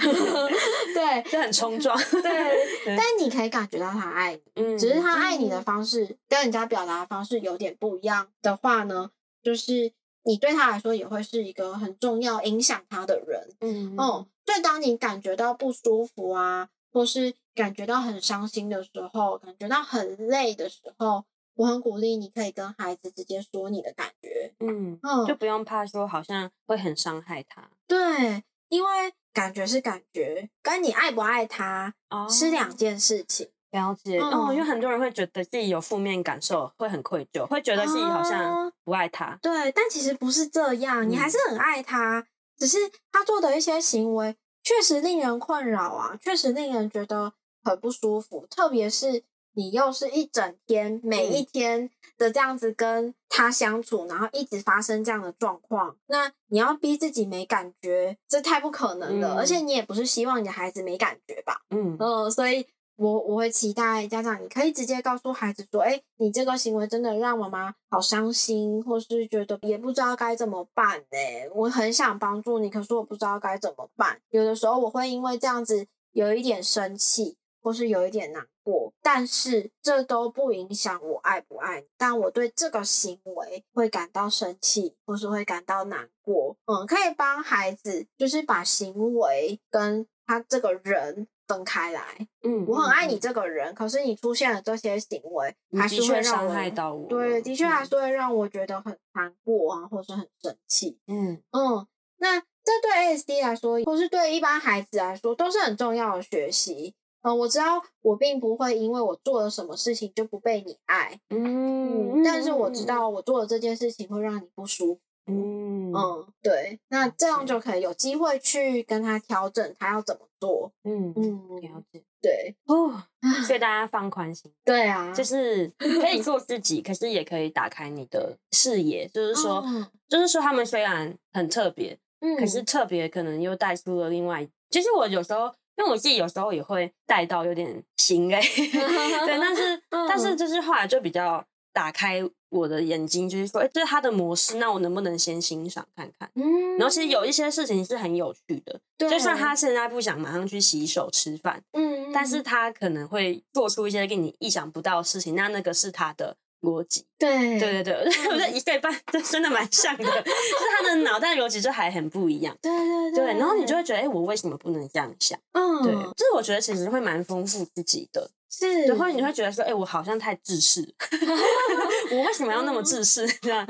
对，就很冲撞，对，但你可以感觉到他爱你，嗯，只是他爱你的方式跟人家表达的方式有点不一样的话呢，就是你对他来说也会是一个很重要影响他的人，嗯嗯，所以当你感觉到不舒服啊，或是感觉到很伤心的时候，感觉到很累的时候。我很鼓励你可以跟孩子直接说你的感觉，嗯，嗯，就不用怕说好像会很伤害他。对，因为感觉是感觉，跟你爱不爱他哦是两件事情。了解，嗯，哦，因为很多人会觉得自己有负面感受，会很愧疚，会觉得自己好像不爱他。对，但其实不是这样，你还是很爱他，嗯，只是他做的一些行为确实令人困扰啊，确实令人觉得很不舒服，特别是。你又是一整天，每一天的这样子跟他相处，嗯、然后一直发生这样的状况，那你要逼自己没感觉，这太不可能了。嗯、而且你也不是希望你的孩子没感觉吧？嗯嗯，所以我我会期待家长，你可以直接告诉孩子说：“哎、欸，你这个行为真的让妈妈好伤心，或是觉得也不知道该怎么办呢、欸？我很想帮助你，可是我不知道该怎么办。有的时候我会因为这样子有一点生气。”或是有一点难过，但是这都不影响我爱不爱你。但我对这个行为会感到生气，或是会感到难过。嗯，可以帮孩子，就是把行为跟他这个人分开来。嗯，我很爱你这个人，嗯、可是你出现了这些行为，还是会伤害到我。对，的确还是会让我觉得很难过啊，或是很生气。嗯嗯，那这对 ASD 来说，或是对一般孩子来说，都是很重要的学习。嗯，我知道我并不会因为我做了什么事情就不被你爱，嗯，嗯，但是我知道我做的这件事情会让你不舒服，嗯嗯，对，那这样就可以有机会去跟他调整他要怎么做，嗯嗯，了解，对。哦，所以大家放宽心，对啊，就是 [LAUGHS] 可以做自己，可是也可以打开你的视野，就是说，哦、就是说他们虽然很特别，嗯，可是特别可能又带出了另外，其实我有时候。因为我自己有时候也会带到有点心累，[LAUGHS] 对，但是 [LAUGHS] 但是就是后来就比较打开我的眼睛，就是说，哎，这是他的模式，那我能不能先欣赏看看？嗯，然后其实有一些事情是很有趣的，对就算他现在不想马上去洗手吃饭，嗯，但是他可能会做出一些令你意想不到的事情，那那个是他的。逻辑，对对对对，[LAUGHS] 我觉得一岁半就真的蛮像的，[LAUGHS] 就是他的脑袋逻辑就还很不一样。对对对，然后你就会觉得，哎，我为什么不能这样想？嗯，对，就是我觉得其实会蛮丰富自己的。是，然后你会觉得说，哎，我好像太自私，[LAUGHS] 我为什么要那么自私？[LAUGHS] 这样，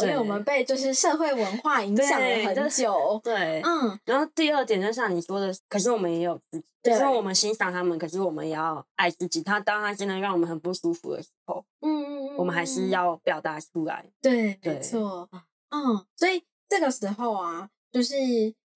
因为我们被就是社会文化影响了很久。对，嗯。然后第二点就像你说的，可是我们也有自己。就是我们欣赏他们，可是我们也要爱自己。他当他真的让我们很不舒服的时候，嗯嗯，我们还是要表达出来。对，没错。嗯，所以这个时候啊，就是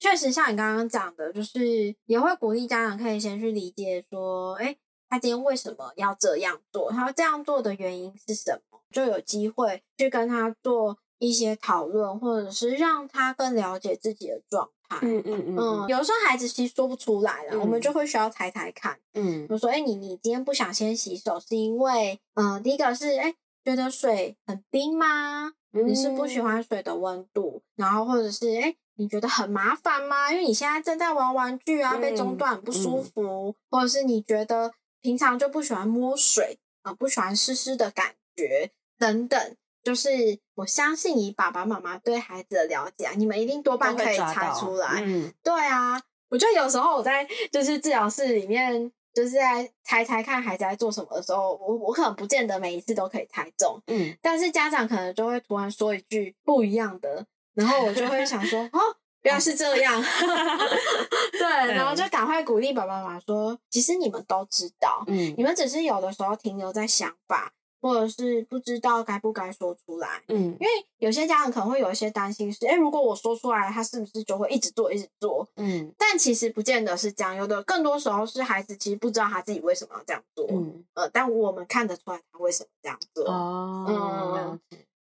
确实像你刚刚讲的，就是也会鼓励家长可以先去理解说，哎，他今天为什么要这样做？他这样做的原因是什么？就有机会去跟他做一些讨论，或者是让他更了解自己的状态。嗯嗯嗯嗯，有的时候孩子其实说不出来了，嗯、我们就会需要猜猜看。嗯，比如说，哎，你你今天不想先洗手，是因为，嗯、呃，第一个是，哎，觉得水很冰吗？你是不喜欢水的温度？嗯、然后或者是，哎，你觉得很麻烦吗？因为你现在正在玩玩具啊，被中断很不舒服，嗯嗯、或者是你觉得平常就不喜欢摸水啊、呃，不喜欢湿湿的感觉等等。就是我相信以爸爸妈妈对孩子的了解，你们一定多半可以猜出来。嗯，对啊，我觉得有时候我在就是治疗室里面，就是在猜猜看孩子在做什么的时候，我我可能不见得每一次都可以猜中。嗯，但是家长可能就会突然说一句不一样的，然后我就会想说，[LAUGHS] 哦，原来是这样。[LAUGHS] 对，然后就赶快鼓励爸爸妈妈说，其实你们都知道，嗯，你们只是有的时候停留在想法。或者是不知道该不该说出来，嗯，因为有些家长可能会有一些担心是，哎，如果我说出来，他是不是就会一直做，一直做？嗯，但其实不见得是这样，有的更多时候是孩子其实不知道他自己为什么要这样做，嗯，呃，但我们看得出来他为什么这样做，哦，嗯，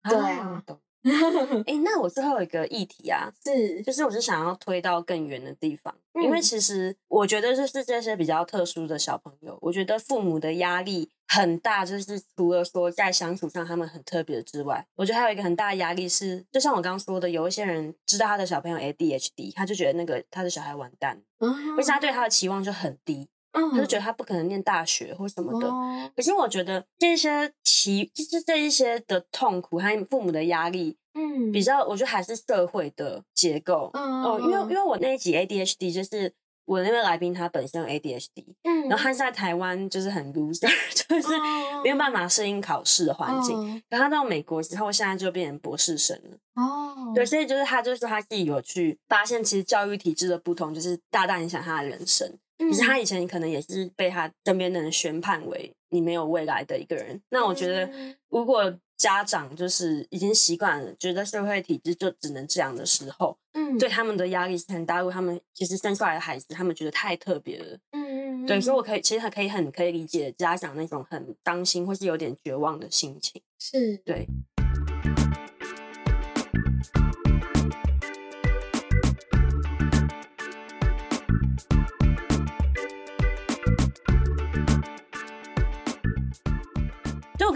对啊。哎、欸，那我最后有一个议题啊，是，就是我是想要推到更远的地方，嗯、因为其实我觉得就是这些比较特殊的小朋友，我觉得父母的压力很大，就是除了说在相处上他们很特别之外，我觉得还有一个很大的压力是，就像我刚刚说的，有一些人知道他的小朋友 ADHD，他就觉得那个他的小孩完蛋，嗯，而且他对他的期望就很低。他就觉得他不可能念大学或什么的，哦、可是我觉得这些其就是这一些的痛苦和父母的压力，嗯，比较我觉得还是社会的结构，嗯、哦，因为因为我那一集 ADHD 就是我那位来宾他本身有 ADHD，嗯，然后他在台湾就是很 loser，[LAUGHS] 就是没有办法适应考试的环境，嗯、然后他到美国之后现在就变成博士生了，哦，对，所以就是他就是他自己有去发现，其实教育体制的不同，就是大大影响他的人生。其实他以前可能也是被他身边的人宣判为你没有未来的一个人。那我觉得，如果家长就是已经习惯了，觉得社会体制就只能这样的时候，嗯，对他们的压力是很大。如果他们其实生出来的孩子，他们觉得太特别了，嗯嗯，对，所以我可以其实还可以很可以理解家长那种很担心或是有点绝望的心情，是对。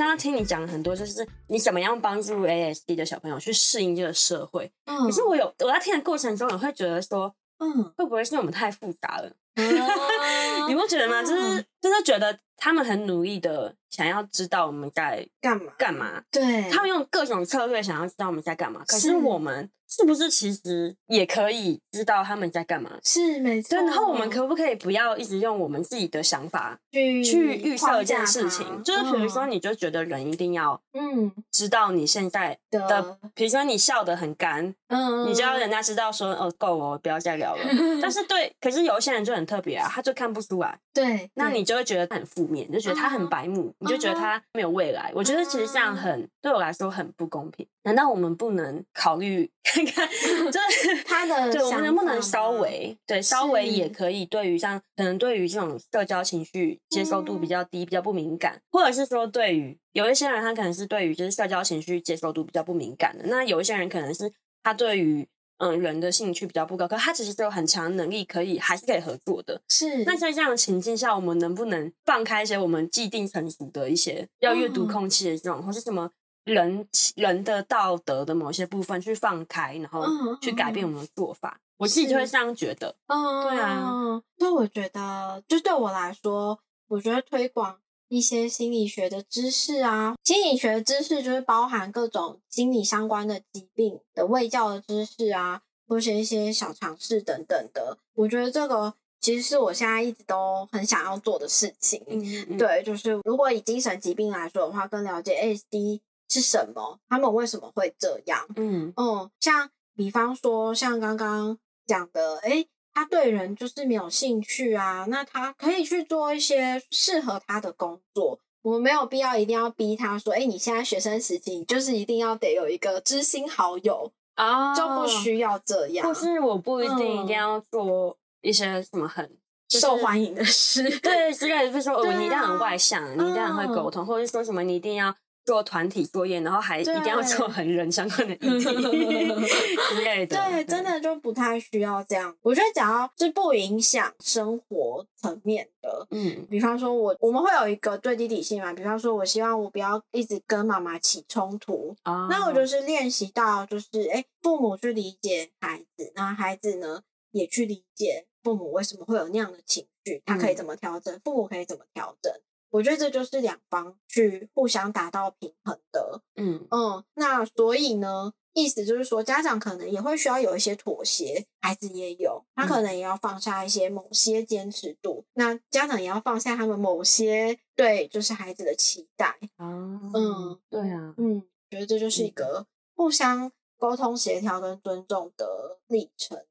刚刚听你讲了很多，就是你怎么样帮助 ASD 的小朋友去适应这个社会。嗯，可是我有我在听的过程中，我会觉得说，嗯，会不会是我们太复杂了？嗯、[LAUGHS] 你不觉得吗？就是就是觉得他们很努力的想要知道我们在干嘛干嘛？对，他们用各种策略想要知道我们在干嘛。可是我们。是不是其实也可以知道他们在干嘛？是没错。对，然后我们可不可以不要一直用我们自己的想法去去预设一件事情？就是比如说，你就觉得人一定要嗯知道你现在的，比如说你笑得很干，嗯，你就要人家知道说哦够了，不要再聊了。但是对，可是有些人就很特别啊，他就看不出来。对，那你就会觉得他很负面，就觉得他很白目，你就觉得他没有未来。我觉得其实这样很对我来说很不公平。难道我们不能考虑 [LAUGHS] 看看，就是 [LAUGHS] 他的对，我们能不能稍微对稍微也可以对于像可能对于这种社交情绪接受度比较低、比较不敏感，或者是说对于有一些人他可能是对于就是社交情绪接受度比较不敏感的，那有一些人可能是他对于嗯人的兴趣比较不高，可是他其实都有很强的能力，可以还是可以合作的。是那在这样的情境下，我们能不能放开一些我们既定成熟的一些要阅读空气的这种，或是什么？人人的道德的某些部分去放开，然后去改变我们的做法，嗯、我自己就会这样觉得。嗯，对啊。所以我觉得，就对我来说，我觉得推广一些心理学的知识啊，心理学的知识就是包含各种心理相关的疾病的卫教的知识啊，或是一些小常识等等的。我觉得这个其实是我现在一直都很想要做的事情。嗯嗯。对，就是如果以精神疾病来说的话，更了解 ASD。是什么？他们为什么会这样？嗯嗯，像比方说，像刚刚讲的，诶，他对人就是没有兴趣啊，那他可以去做一些适合他的工作。我们没有必要一定要逼他说，诶，你现在学生时期，你就是一定要得有一个知心好友啊，就不需要这样。或是我不一定一定要做一些什么很受欢迎的事，对，之类的，就是说，哦，你一定要很外向，你一定要很会沟通，或者说什么，你一定要。做团体作业，然后还一定要做很人相关的议题 [LAUGHS] 之类的。对，真的就不太需要这样。我觉得只要是不影响生活层面的，嗯，比方说我我们会有一个最低底线嘛，比方说我希望我不要一直跟妈妈起冲突，哦，那我就是练习到就是哎，父母去理解孩子，然后孩子呢也去理解父母为什么会有那样的情绪，他可以怎么调整，嗯，父母可以怎么调整。我觉得这就是两方去互相达到平衡的，嗯。嗯，那所以呢，意思就是说，家长可能也会需要有一些妥协，孩子也有，他可能也要放下一些某些坚持度，嗯、那家长也要放下他们某些对就是孩子的期待，啊，嗯，对啊，嗯，觉得这就是一个互相沟通、协调跟尊重的历程。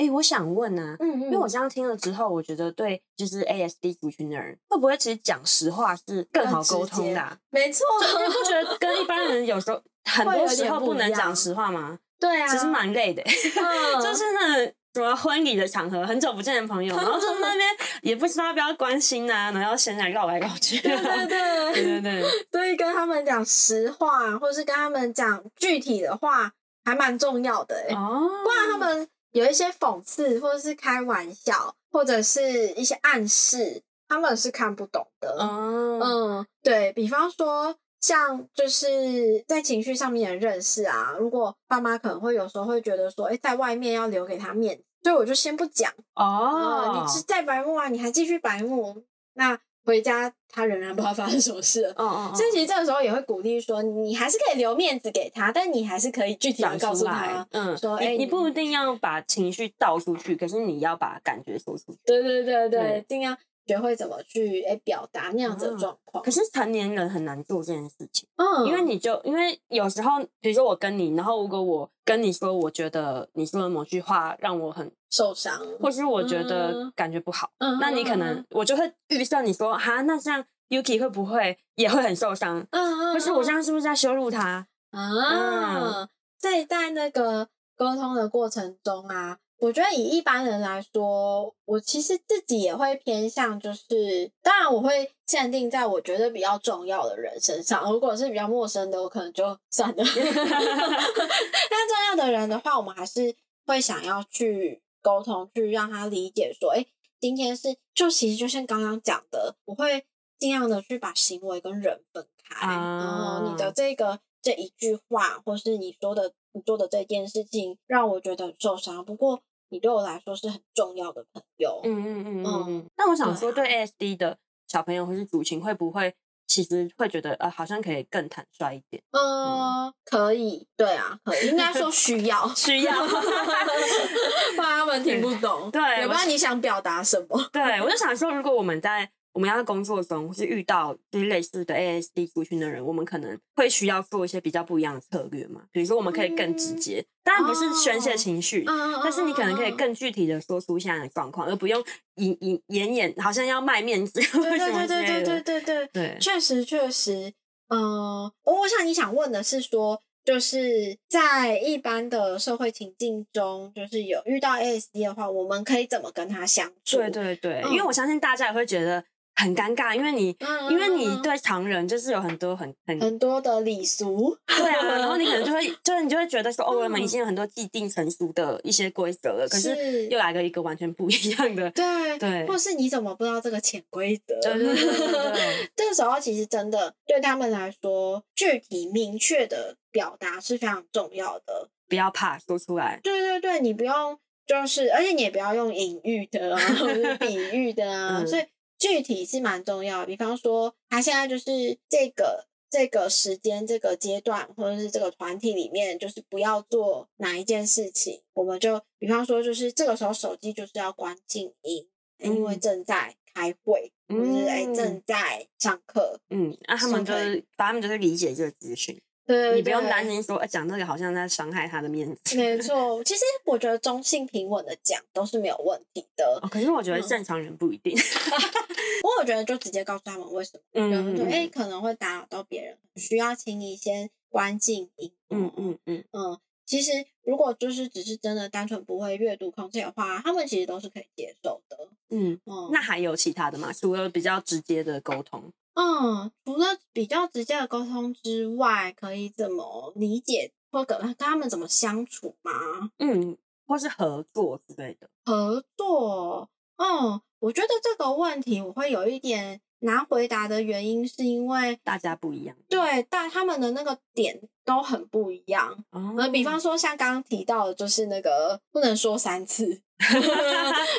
哎、欸，我想问啊，嗯嗯，因为我这样听了之后，我觉得对，就是 ASD 族群的人，会不会其实讲实话是更好沟通的、啊？没错，你不觉得跟一般人有时候 [LAUGHS] 很多时候不能讲实话吗？对啊，其实蛮累的、嗯，[LAUGHS] 就是那什么婚礼的场合，很久不见的朋友，然后就那边 [LAUGHS] 也不知道要不要关心啊，然后要闲来绕来绕去，对对对对对对，所以跟他们讲实话，或是跟他们讲具体的话，还蛮重要的哎、欸，哦，不然他们。有一些讽刺，或者是开玩笑，或者是一些暗示，他们是看不懂的。嗯嗯，对，比方说，像就是在情绪上面的认识啊，如果爸妈可能会有时候会觉得说，哎，在外面要留给他面子，所以我就先不讲。哦，嗯，你是在白目啊，你还继续白目，那。回家，他仍然不知道发生什么事。哦哦，所以其实这个时候也会鼓励说，你还是可以留面子给他，但你还是可以具体的告诉他，嗯，说，哎，你不一定要把情绪倒出去，可是你要把感觉说出去。对对对对，尽量学会怎么去哎表达那样子的状况。可是成年人很难做这件事情，嗯，因为你就因为有时候，比如说我跟你，然后如果我跟你说，我觉得你说的某句话让我很。受伤，或是我觉得感觉不好，嗯、那你可能我就会预设你说哈，那这样 Yuki 会不会也会很受伤？嗯，或是我这样是不是在羞辱他啊？在、嗯、在那个沟通的过程中啊，我觉得以一般人来说，我其实自己也会偏向，就是当然我会限定在我觉得比较重要的人身上，如果是比较陌生的，我可能就算了。[LAUGHS] 但重要的人的话，我们还是会想要去。沟通去让他理解说，哎，今天是就其实就像刚刚讲的，我会尽量的去把行为跟人分开。啊、然后你的这个这一句话，或是你说的你做的这件事情，让我觉得很受伤。不过你对我来说是很重要的朋友。嗯嗯嗯嗯。那我想说，对 ASD 的小朋友或是族群，会不会？其实会觉得呃，好像可以更坦率一点。呃、嗯，可以，对啊，可以，应该说需要，[LAUGHS] 需要，[LAUGHS] 不然他们听不懂。对，也不知道你想表达什么。对，我就想说，如果我们在。我们要在工作中是遇到就是类似的 ASD 族群的人，我们可能会需要做一些比较不一样的策略嘛。比如说，我们可以更直接，当然不是宣泄情绪，哦，但是你可能可以更具体的说出现在的状况，而不用隐隐掩掩，好像要卖面子。对对对对对对对对对，确实确实。嗯、呃，我想你想问的是说，就是在一般的社会情境中，就是有遇到 ASD 的话，我们可以怎么跟他相处？对对对，嗯，因为我相信大家也会觉得。很尴尬，因为你、嗯，因为你对常人就是有很多很很很多的礼俗，对啊，然后你可能就会，就是你就会觉得说，哦，我们已经有很多既定成熟的一些规则了，可是又来个一个完全不一样的，对对，或是你怎么不知道这个潜规则？对对对对对，[LAUGHS] 这个时候其实真的对他们来说，具体明确的表达是非常重要的，不要怕说出来。对对对，你不用，就是而且你也不要用隐喻的啊，或者比喻的啊，[LAUGHS] 嗯、所以。具体是蛮重要的，比方说他现在就是这个这个时间这个阶段，或者是这个团体里面，就是不要做哪一件事情，我们就比方说就是这个时候手机就是要关静音，嗯，因为正在开会，或者是哎正在上课，嗯，那、啊、他们就是把他们就是理解这个资讯。对，你不用担心说，讲、欸、这个好像在伤害他的面子。没 [LAUGHS] 错，其实我觉得中性平稳的讲都是没有问题的。哦、可是我觉得正常人不一定。[LAUGHS] 不过我觉得就直接告诉他们为什么，嗯，就，哎、欸，可能会打扰到别人，需要请你先关静音。嗯嗯嗯嗯。其实如果就是只是真的单纯不会阅读空气的话，他们其实都是可以接受的。嗯嗯。那还有其他的吗？除了比较直接的沟通？嗯，除了比较直接的沟通之外，可以怎么理解或跟跟他们怎么相处吗？嗯，或是合作之类的。合作，嗯，我觉得这个问题我会有一点难回答的原因，是因为大家不一样。对，但他们的那个点都很不一样。嗯、哦，比方说像刚刚提到的，就是那个不能说三次，[LAUGHS]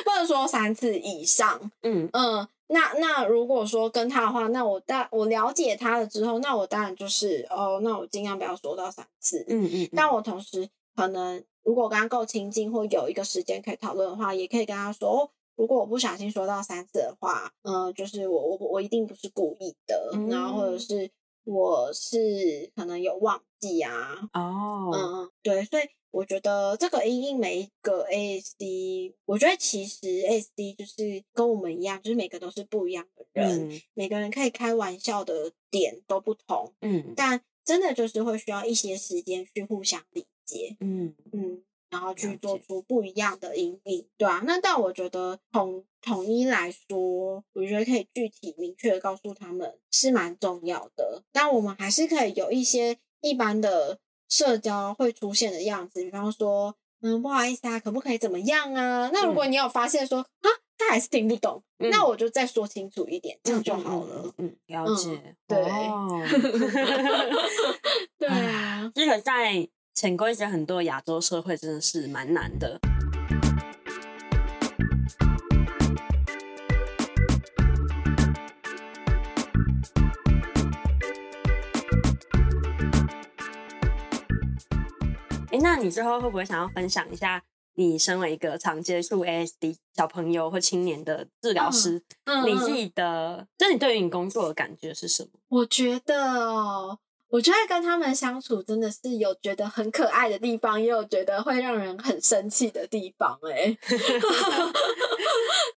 不能说三次以上。嗯嗯。那那如果说跟他的话，那我大我了解他了之后，那我当然就是哦，那我尽量不要说到三次。嗯，嗯嗯。但我同时可能如果跟他够亲近，或有一个时间可以讨论的话，也可以跟他说哦，如果我不小心说到三次的话，嗯、呃，就是我我我一定不是故意的，嗯、然后或者是我是可能有忘记啊。哦。嗯，对，所以。我觉得这个因应每一个 ASD，我觉得其实 ASD 就是跟我们一样，就是每个都是不一样的人，嗯、每个人可以开玩笑的点都不同，嗯，但真的就是会需要一些时间去互相理解，嗯嗯，然后去做出不一样的因应，对啊。那但我觉得统统一来说，我觉得可以具体明确的告诉他们是蛮重要的，但我们还是可以有一些一般的。社交会出现的样子，比方说，嗯，不好意思啊，可不可以怎么样啊？那如果你有发现说，啊、嗯，他还是听不懂，嗯、那我就再说清楚一点，这样就好了。嗯，了解。嗯、对，[LAUGHS] 哦、[LAUGHS] 对啊，这个在潜规则很多亚洲社会真的是蛮难的。哎，那你之后会不会想要分享一下，你身为一个常接触 ASD 小朋友或青年的治疗师，嗯嗯、你自己的，就你对于你工作的感觉是什么？我觉得哦，我觉得跟他们相处真的是有觉得很可爱的地方，也有觉得会让人很生气的地方。哎，[LAUGHS]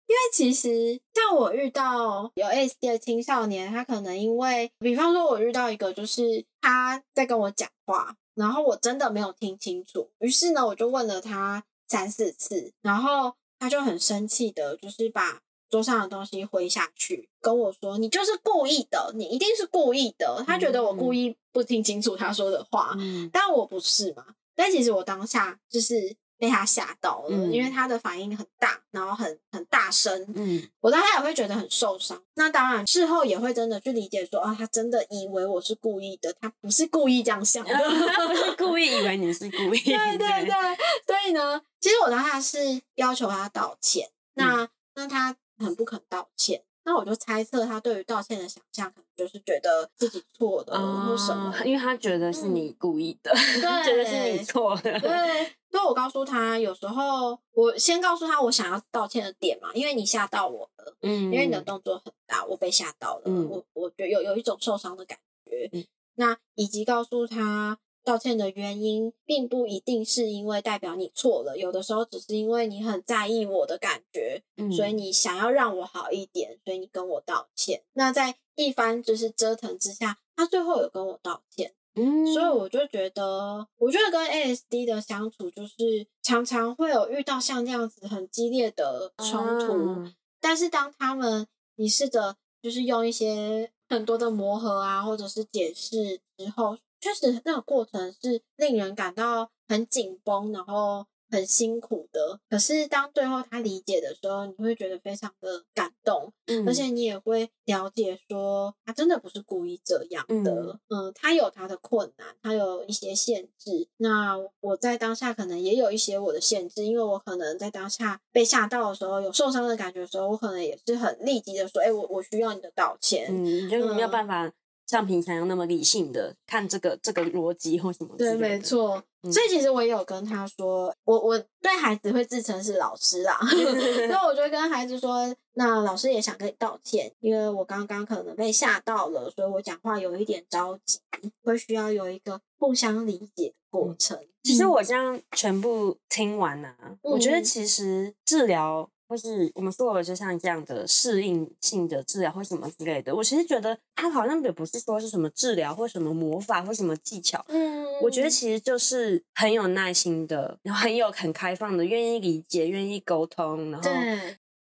因为其实像我遇到有 ASD 的青少年，他可能因为，比方说，我遇到一个就是他在跟我讲话。然后我真的没有听清楚，于是呢，我就问了他三四次，然后他就很生气的，就是把桌上的东西挥下去，跟我说：“你就是故意的，你一定是故意的。”他觉得我故意不听清楚他说的话，嗯，但我不是嘛？但其实我当下就是。被他吓到了，嗯、因为他的反应很大，然后很很大声，嗯，我当下也会觉得很受伤。那当然事后也会真的去理解说，啊，他真的以为我是故意的，他不是故意这样想的，[LAUGHS] 他 [LAUGHS] 不是故意以为你是故意。对对对，所以呢，其实我当下是要求他道歉，那、嗯、那他很不肯道歉。那我就猜测他对于道歉的想象，可能就是觉得自己错的，或什么，因为他觉得是你故意的，嗯、[LAUGHS] 觉得是你错的。对，所以我告诉他，有时候我先告诉他我想要道歉的点嘛，因为你吓到我了，嗯，因为你的动作很大，我被吓到了，嗯、我我觉得有有一种受伤的感觉，嗯、那以及告诉他。道歉的原因并不一定是因为代表你错了，有的时候只是因为你很在意我的感觉，嗯、所以你想要让我好一点，所以你跟我道歉。那在一番就是折腾之下，他最后有跟我道歉。嗯，所以我就觉得，我觉得跟 ASD 的相处就是常常会有遇到像这样子很激烈的冲突，嗯、但是当他们你试着就是用一些很多的磨合啊，或者是解释之后。确实，那个过程是令人感到很紧绷，然后很辛苦的。可是当最后他理解的时候，你会觉得非常的感动，嗯，而且你也会了解说，他真的不是故意这样的，嗯，嗯，他有他的困难，他有一些限制。那我在当下可能也有一些我的限制，因为我可能在当下被吓到的时候，有受伤的感觉的时候，我可能也是很立即的说，哎、欸，我我需要你的道歉，嗯，就没有办法。嗯像平常那么理性的看这个这个逻辑或什么？对，没错。嗯、所以其实我也有跟他说，我我对孩子会自称是老师啦，[LAUGHS] 所以我就跟孩子说，那老师也想跟你道歉，因为我刚刚可能被吓到了，所以我讲话有一点着急，会需要有一个互相理解的过程。嗯、其实我这样全部听完啊，嗯、我觉得其实治疗。或是我们说的，就像这样的适应性的治疗或什么之类的，我其实觉得它好像也不是说是什么治疗或什么魔法或什么技巧，嗯，我觉得其实就是很有耐心的，然后很有很开放的，愿意理解，愿意沟通，然后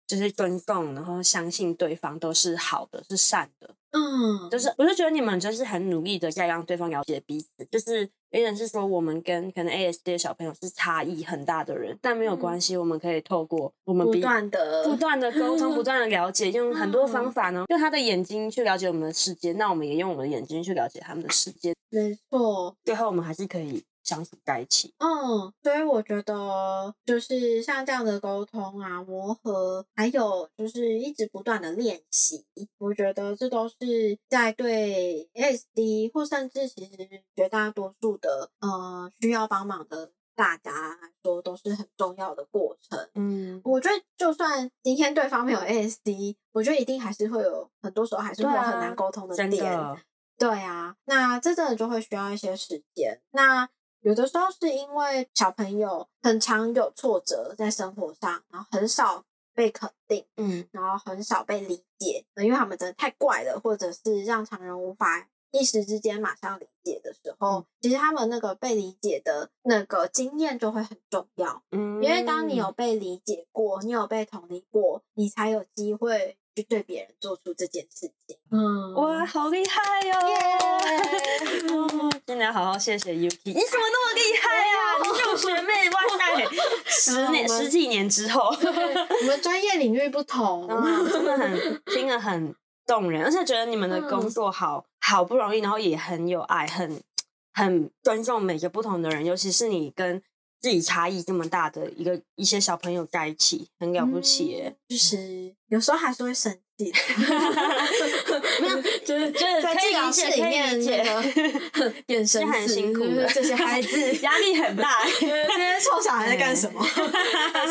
就是尊重，然后相信对方都是好的，是善的，嗯，就是我就觉得你们就是很努力的在让对方了解彼此，就是有点是说我们跟可能 ASD 的小朋友是差异很大的人，但没有关系，嗯、我们可以透过我们不断的不断的沟通，不 [LAUGHS] 断的了解，用很多方法呢，用他的眼睛去了解我们的世界，那我们也用我们的眼睛去了解他们的世界。没错，最后我们还是可以。相处在一起，嗯，所以我觉得就是像这样的沟通啊、磨合，还有就是一直不断的练习，我觉得这都是在对 ASD 或甚至其实绝大多数的呃需要帮忙的大家来说，都是很重要的过程。嗯，我觉得就算今天对方没有 ASD，我觉得一定还是会有很多时候还是会有很难沟通的点。对啊，那这真的就会需要一些时间。那有的时候是因为小朋友很常有挫折在生活上，然后很少被肯定，嗯，然后很少被理解，因为他们真的太怪了，或者是让常人无法一时之间马上理解的时候，嗯，其实他们那个被理解的那个经验就会很重要，嗯，因为当你有。被理解过，你有被同理过，你才有机会。去对别人做出这件事情，嗯，哇，好厉害哟、哦！真的要好好谢谢 Yuki，你怎么那么厉害呀、啊？你是我学妹，[LAUGHS] 哇塞！十年十几年之后，我们专业领域不同，[LAUGHS] 嗯、真的很听得很动人，而且觉得你们的工作好好不容易，然后也很有爱，很很尊重每个不同的人，尤其是你跟。自己差异这么大的一个一些小朋友在一起，很了不起耶！嗯、就是有时候还是会生气，[LAUGHS] 没有，[LAUGHS] 就是就是在治疗室里面那个 [LAUGHS] 眼神很辛苦的。这些孩子 [LAUGHS] 压力很大，这些臭小孩在干什么？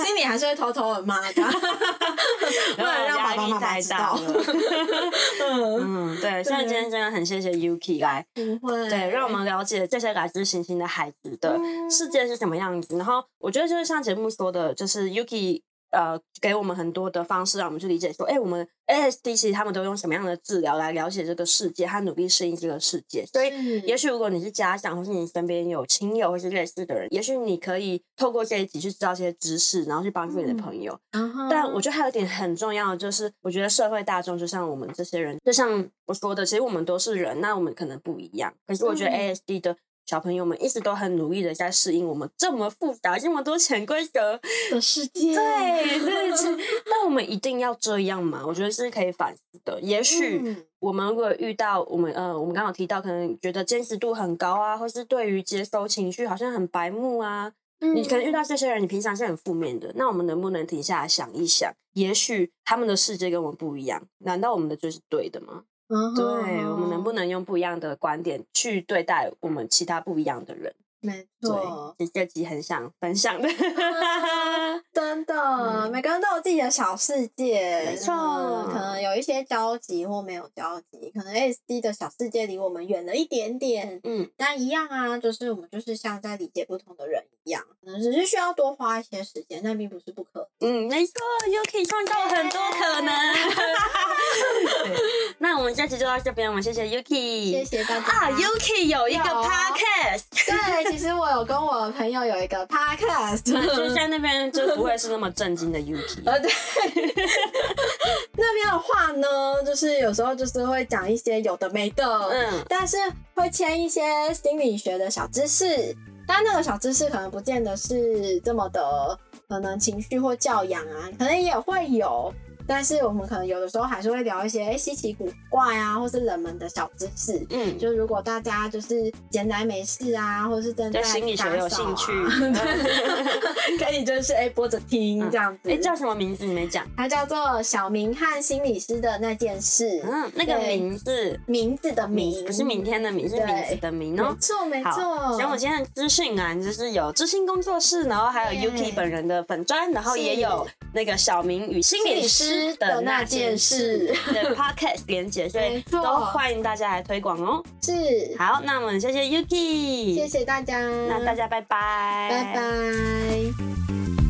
心里还是会偷偷的骂他，不能让爸爸妈妈知道。嗯，对，所以今天真的很谢谢 Yuki 来，对，让我们了解这些来自星星的孩子的世界是什么样子。然后我觉得就是像节目说的，就是 Yuki 呃给我们很多的方式，让我们去理解说，哎，我们 ASD 其实他们都用什么样的治疗来了解这个世界，他努力适应这个世界。所以，也许如果你是家长，或是你身边有亲友或是类似的人，也许你可以透过这一集去知道这些知识，然后去帮助你的朋友。嗯、但我觉得还有一点很重要的，就是我觉得社会大众就像我们这些人，就像我说的，其实我们都是人，那我们可能不一样。可是我觉得 ASD 的。小朋友们一直都很努力的在适应我们这么复杂、这么多潜规则的世界。对，对，那我们一定要这样吗？我觉得是可以反思的。也许我们如果遇到我们呃，我们刚刚提到，可能觉得坚持度很高啊，或是对于接收情绪好像很白目啊，嗯、你可能遇到这些人，你平常是很负面的。那我们能不能停下来想一想？也许他们的世界跟我们不一样，难道我们的就是对的吗？对，我们能不能用不一样的观点去对待我们其他不一样的人？没错，对，这集很想分享的，[LAUGHS] 真的，[LAUGHS] 嗯、每个人都有自己的小世界，没错，可能。有一些交集或没有交集，可能 ASD 的小世界离我们远了一点点，嗯，但一样啊，就是我们就是像在理解不同的人一样，可能只是需要多花一些时间，但并不是不可能，嗯，没错，又可以创造很多可能。[LAUGHS] 那我们这期就到这边，我们谢谢 Yuki，谢谢大家。啊，Yuki 有一个 podcast，对。其实我有跟我朋友有一个 podcast，就是在那边就不会是那么震惊的 Yuki。呃，[LAUGHS] 对，[LAUGHS] 那边的话呢，就是有时候就是会讲一些有的没的，嗯，但是会签一些心理学的小知识，但那个小知识可能不见得是这么的，可能情绪或教养啊，可能也会有。但是我们可能有的时候还是会聊一些哎稀奇古怪啊，或是冷门的小知识。嗯，就如果大家就是闲来没事啊，或者是正在心理学有兴趣，[LAUGHS] 可以就是哎播着听这样子。哎，叫什么名字？你没讲。它叫做小明和心理师的那件事。嗯，那个名字，名字的名，不是明天的名，是名字的名哦。没错，没错。然后我今天的资讯啊，就是有知心工作室，然后还有 Yuki 本人的粉砖，然后也有那个小明与心理师。的那件事。的 podcast 连接，所以都欢迎大家来推广哦。是，好，那我们谢谢 Yuki，谢谢大家，那大家拜拜，拜拜。